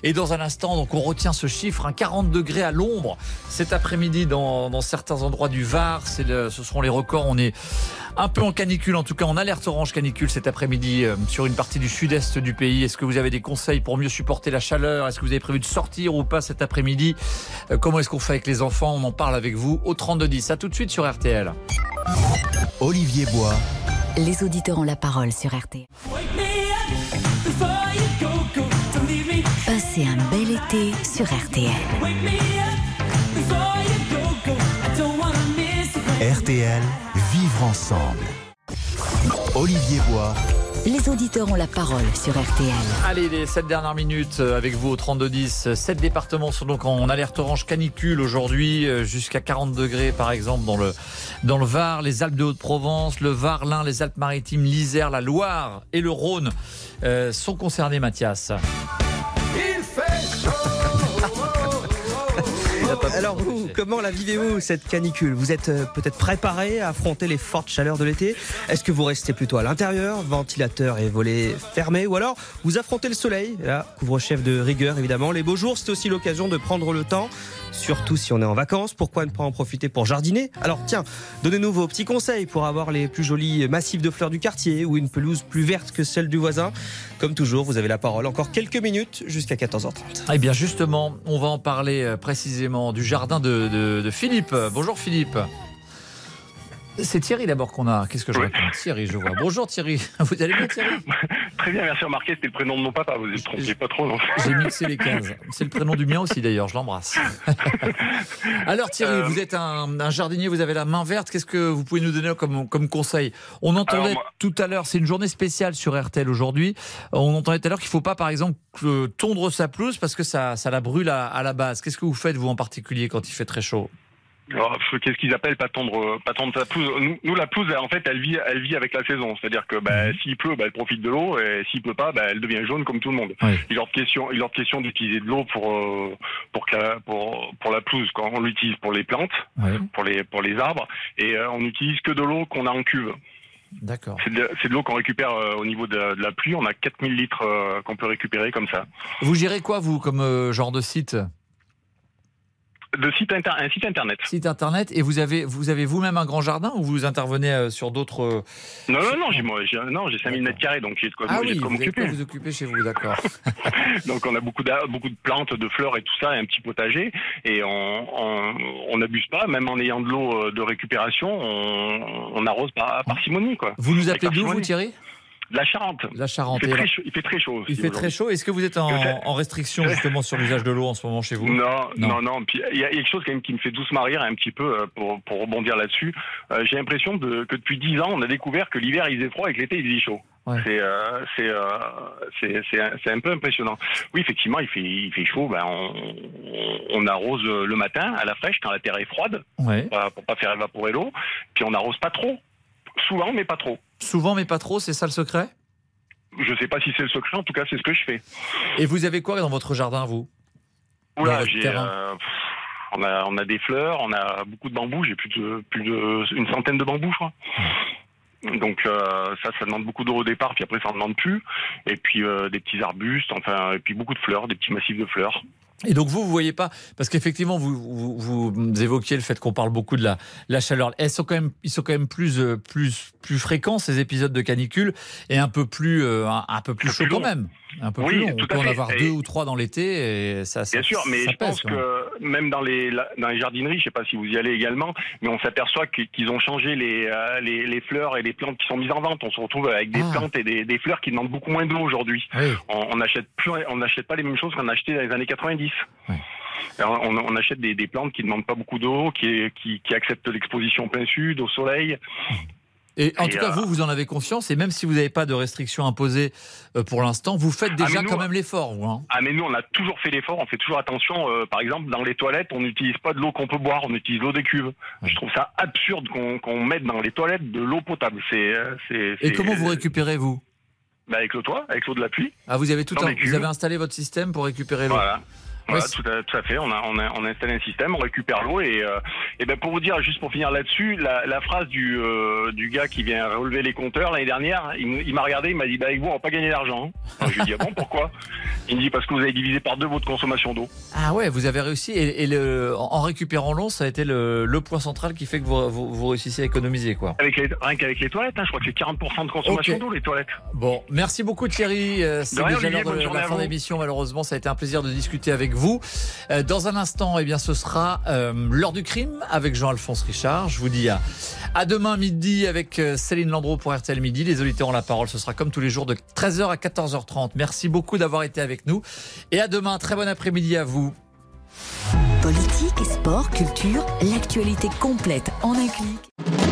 Et dans un instant, donc on retient ce chiffre, un 40 degrés à l'ombre cet après-midi dans, dans certains endroits du Var. C'est le- ce seront les records. On est un peu en canicule, en tout cas en alerte orange canicule cet après-midi euh, sur une partie du sud-est du pays. Est-ce que vous avez des conseils pour mieux supporter la chaleur? Est-ce que vous avez prévu de sortir ou pas cet après-midi? Euh, Comment est-ce qu'on fait avec les enfants? On en parle avec vous au 3210. À tout de suite sur RTL. Olivier Bois, Les auditeurs ont la parole sur RT. Passez un bel été sur RTL. RTL, vivre ensemble. Olivier Bois, Les auditeurs ont la parole sur RTL. Allez, les 7 dernières minutes euh, avec vous au 32-10. 7 départements sont donc en alerte orange canicule aujourd'hui, euh, jusqu'à 40 degrés par exemple dans le, dans le Var, les Alpes de Haute-Provence, le Var, l'Ain, les Alpes-Maritimes, l'Isère, la Loire et le Rhône euh, sont concernés, Mathias. Alors vous, comment la vivez-vous cette canicule? Vous êtes euh, peut-être préparé à affronter les fortes chaleurs de l'été? Est-ce que vous restez plutôt à l'intérieur, ventilateur et volets fermés Ou alors vous affrontez le soleil? Là, couvre-chef de rigueur évidemment. Les beaux jours, c'est aussi l'occasion de prendre le temps, surtout si on est en vacances. Pourquoi ne pas en profiter pour jardiner? Alors tiens, donnez-nous vos petits conseils pour avoir les plus jolis massifs de fleurs du quartier ou une pelouse plus verte que celle du voisin. Comme toujours, vous avez la parole. Encore quelques minutes jusqu'à 14h30. Eh bien justement, on va en parler euh, précisément du jardin de, de- de Philippe. Bonjour Philippe. C'est Thierry d'abord qu'on a. Qu'est-ce que je réponds Thierry, je vois. Bonjour Thierry. Vous allez bien Thierry très bien, merci remarqué, c'était le prénom de mon papa, vous êtes trompé pas trop, J'ai mixé les cases. C'est le prénom du mien aussi d'ailleurs, je l'embrasse. Alors Thierry, Euh, vous êtes un, un jardinier, vous avez la main verte. Qu'est-ce que vous pouvez nous donner comme, comme conseil? On entendait Alors, moi- tout à l'heure, c'est une journée spéciale sur RTL aujourd'hui. On entendait tout à l'heure qu'il ne faut pas, par exemple, euh, tondre sa pelouse parce que ça, ça la brûle à, à la base. Qu'est-ce que vous faites, vous, en particulier, quand il fait très chaud? Qu'est-ce qu'ils appellent pas tendre, pas tendre sa pelouse nous, nous, la pelouse, en fait, elle vit, elle vit avec la saison. C'est-à-dire que bah, s'il pleut, bah, elle profite de l'eau, et s'il pleut pas, bah, elle devient jaune comme tout le monde. Il est hors de question, il est hors de question d'utiliser de l'eau pour, euh, pour, la- pour, pour la pelouse. Quand on l'utilise pour les plantes, pour les, pour les arbres, et euh, on n'utilise que de l'eau qu'on a en cuve. D'accord. C'est de, l'eau qu'on récupère euh, au niveau de, de la pluie. On a 4000 litres qu'on peut récupérer comme ça. Vous gérez quoi, vous, comme genre de site? De site inter- un site internet. Site internet. Et vous avez vous avez vous-même un grand jardin ou vous intervenez euh, sur d'autres. euh, Non, non, non, j'ai, moi, j'ai, non, j'ai 5000 mètres carrés, donc j'ai de quoi, Ah oui, de quoi vous m'occuper. vous occuper chez vous, d'accord. Donc on a beaucoup, d'a- beaucoup de plantes, de fleurs et tout ça, et un petit potager. Et on n'abuse pas, même en ayant de l'eau euh, de récupération, on, on arrose par parcimonie. Quoi. Vous nous appelez d'où, vous. Thierry? De la Charente. La Charente. Il fait, très chaud, il fait très chaud. Il aussi fait très aujourd'hui. chaud. Est-ce que vous êtes en, restriction justement sur l'usage de l'eau en ce moment chez vous? Non, non, non. Puis il y a quelque chose quand même qui me fait doucement rire un petit peu euh, pour, pour rebondir là-dessus. Euh, J'ai l'impression de, que depuis 10 ans, on a découvert que l'hiver il faisait froid et que l'été il faisait chaud. C'est euh, c'est euh, c'est c'est un, peu impressionnant. Oui, effectivement, il fait il fait chaud. Ben on, arrose le matin à la fraîche quand la terre est froide Ouais. pour, pour pas faire évaporer l'eau. Puis on arrose pas trop, souvent mais pas trop. Souvent, mais pas trop, c'est ça le secret? Je sais pas si c'est le secret. En tout cas, c'est ce que je fais. Et vous avez quoi dans votre jardin, vous? Oula, j'ai euh, on a on a des fleurs, on a beaucoup de bambous. J'ai plus de plus de une centaine de bambous, je crois. Donc euh, ça, ça demande beaucoup d'eau au départ, puis après ça en demande plus. Et puis euh, des petits arbustes, enfin, et puis beaucoup de fleurs, des petits massifs de fleurs. Et donc vous, vous voyez pas, parce qu'effectivement, vous, vous, vous évoquiez le fait qu'on parle beaucoup de la, la chaleur. Elles sont quand même, ils sont quand même plus, euh, plus, plus fréquents ces épisodes de canicule et un peu plus, euh, un, un peu plus chaud quand même, un peu plus long. On peut en avoir Et- deux ou trois dans l'été et ça, ça Bien sûr, mais ça je pèse, pense que même dans les dans les jardineries, je sais pas si vous y allez également, mais on s'aperçoit qu'ils ont changé les, euh, les les fleurs et les plantes qui sont mises en vente. On se retrouve avec des Ah. plantes et des, des fleurs qui demandent beaucoup moins d'eau aujourd'hui. On on n'achète on n'achète pas les mêmes choses qu'on achetait dans les années 90. Alors, on, on achète des, des plantes qui ne demandent pas beaucoup d'eau, qui, qui, qui acceptent l'exposition plein sud, au soleil. Et en Et, tout cas, euh, vous, vous en avez conscience, et même si vous n'avez pas de restrictions imposées euh, pour l'instant, vous faites Ah, déjà nous, quand même l'effort, vous. hein. Ah mais nous on a toujours fait l'effort, on fait toujours attention. euh, par exemple dans les toilettes, on n'utilise pas de l'eau qu'on peut boire, on utilise l'eau des cuves. Je trouve ça absurde qu'on qu'on mette dans les toilettes de l'eau potable. C'est c'est. Et comment vous récupérez, vous? Bah, Avec le toit, avec l'eau de la pluie. Ah, vous avez tout un- vous avez installé votre système pour récupérer l'eau. Voilà. Voilà, tout, à, tout à fait. On a, on, a, on a installé un système, on récupère l'eau et, euh, et ben pour vous dire, juste pour finir là-dessus, la, la phrase du, euh, du gars qui vient relever les compteurs l'année dernière, il, m'a regardé, il m'a dit bah avec vous on va pas gagner d'argent. hein. Je lui ai dit ah bon pourquoi? Il me dit parce que vous avez divisé par deux votre consommation d'eau. Ah ouais, vous avez réussi. Et, et le, en récupérant l'eau, ça a été le, le point central qui fait que vous, vous, vous réussissez à économiser, quoi. Avec les, rien qu'avec les toilettes, hein, je crois que c'est 40% de consommation d'eau les toilettes. Bon, merci beaucoup Thierry. Euh, C'est déjà l'heure de la fin l'émission. Malheureusement, ça a été un plaisir de discuter avec vous. Euh, Dans un instant, eh bien, ce sera euh, l'heure du crime avec Jean-Alphonse Richard. Je vous dis à, à demain midi avec euh, Céline Landreau pour RTL Midi. Les auditeurs ont la parole. Ce sera comme tous les jours de 13h à 14h30. Merci beaucoup d'avoir été avec nous. Et à demain. Très bon après-midi à vous. Politique, sport, culture, l'actualité complète en un clic.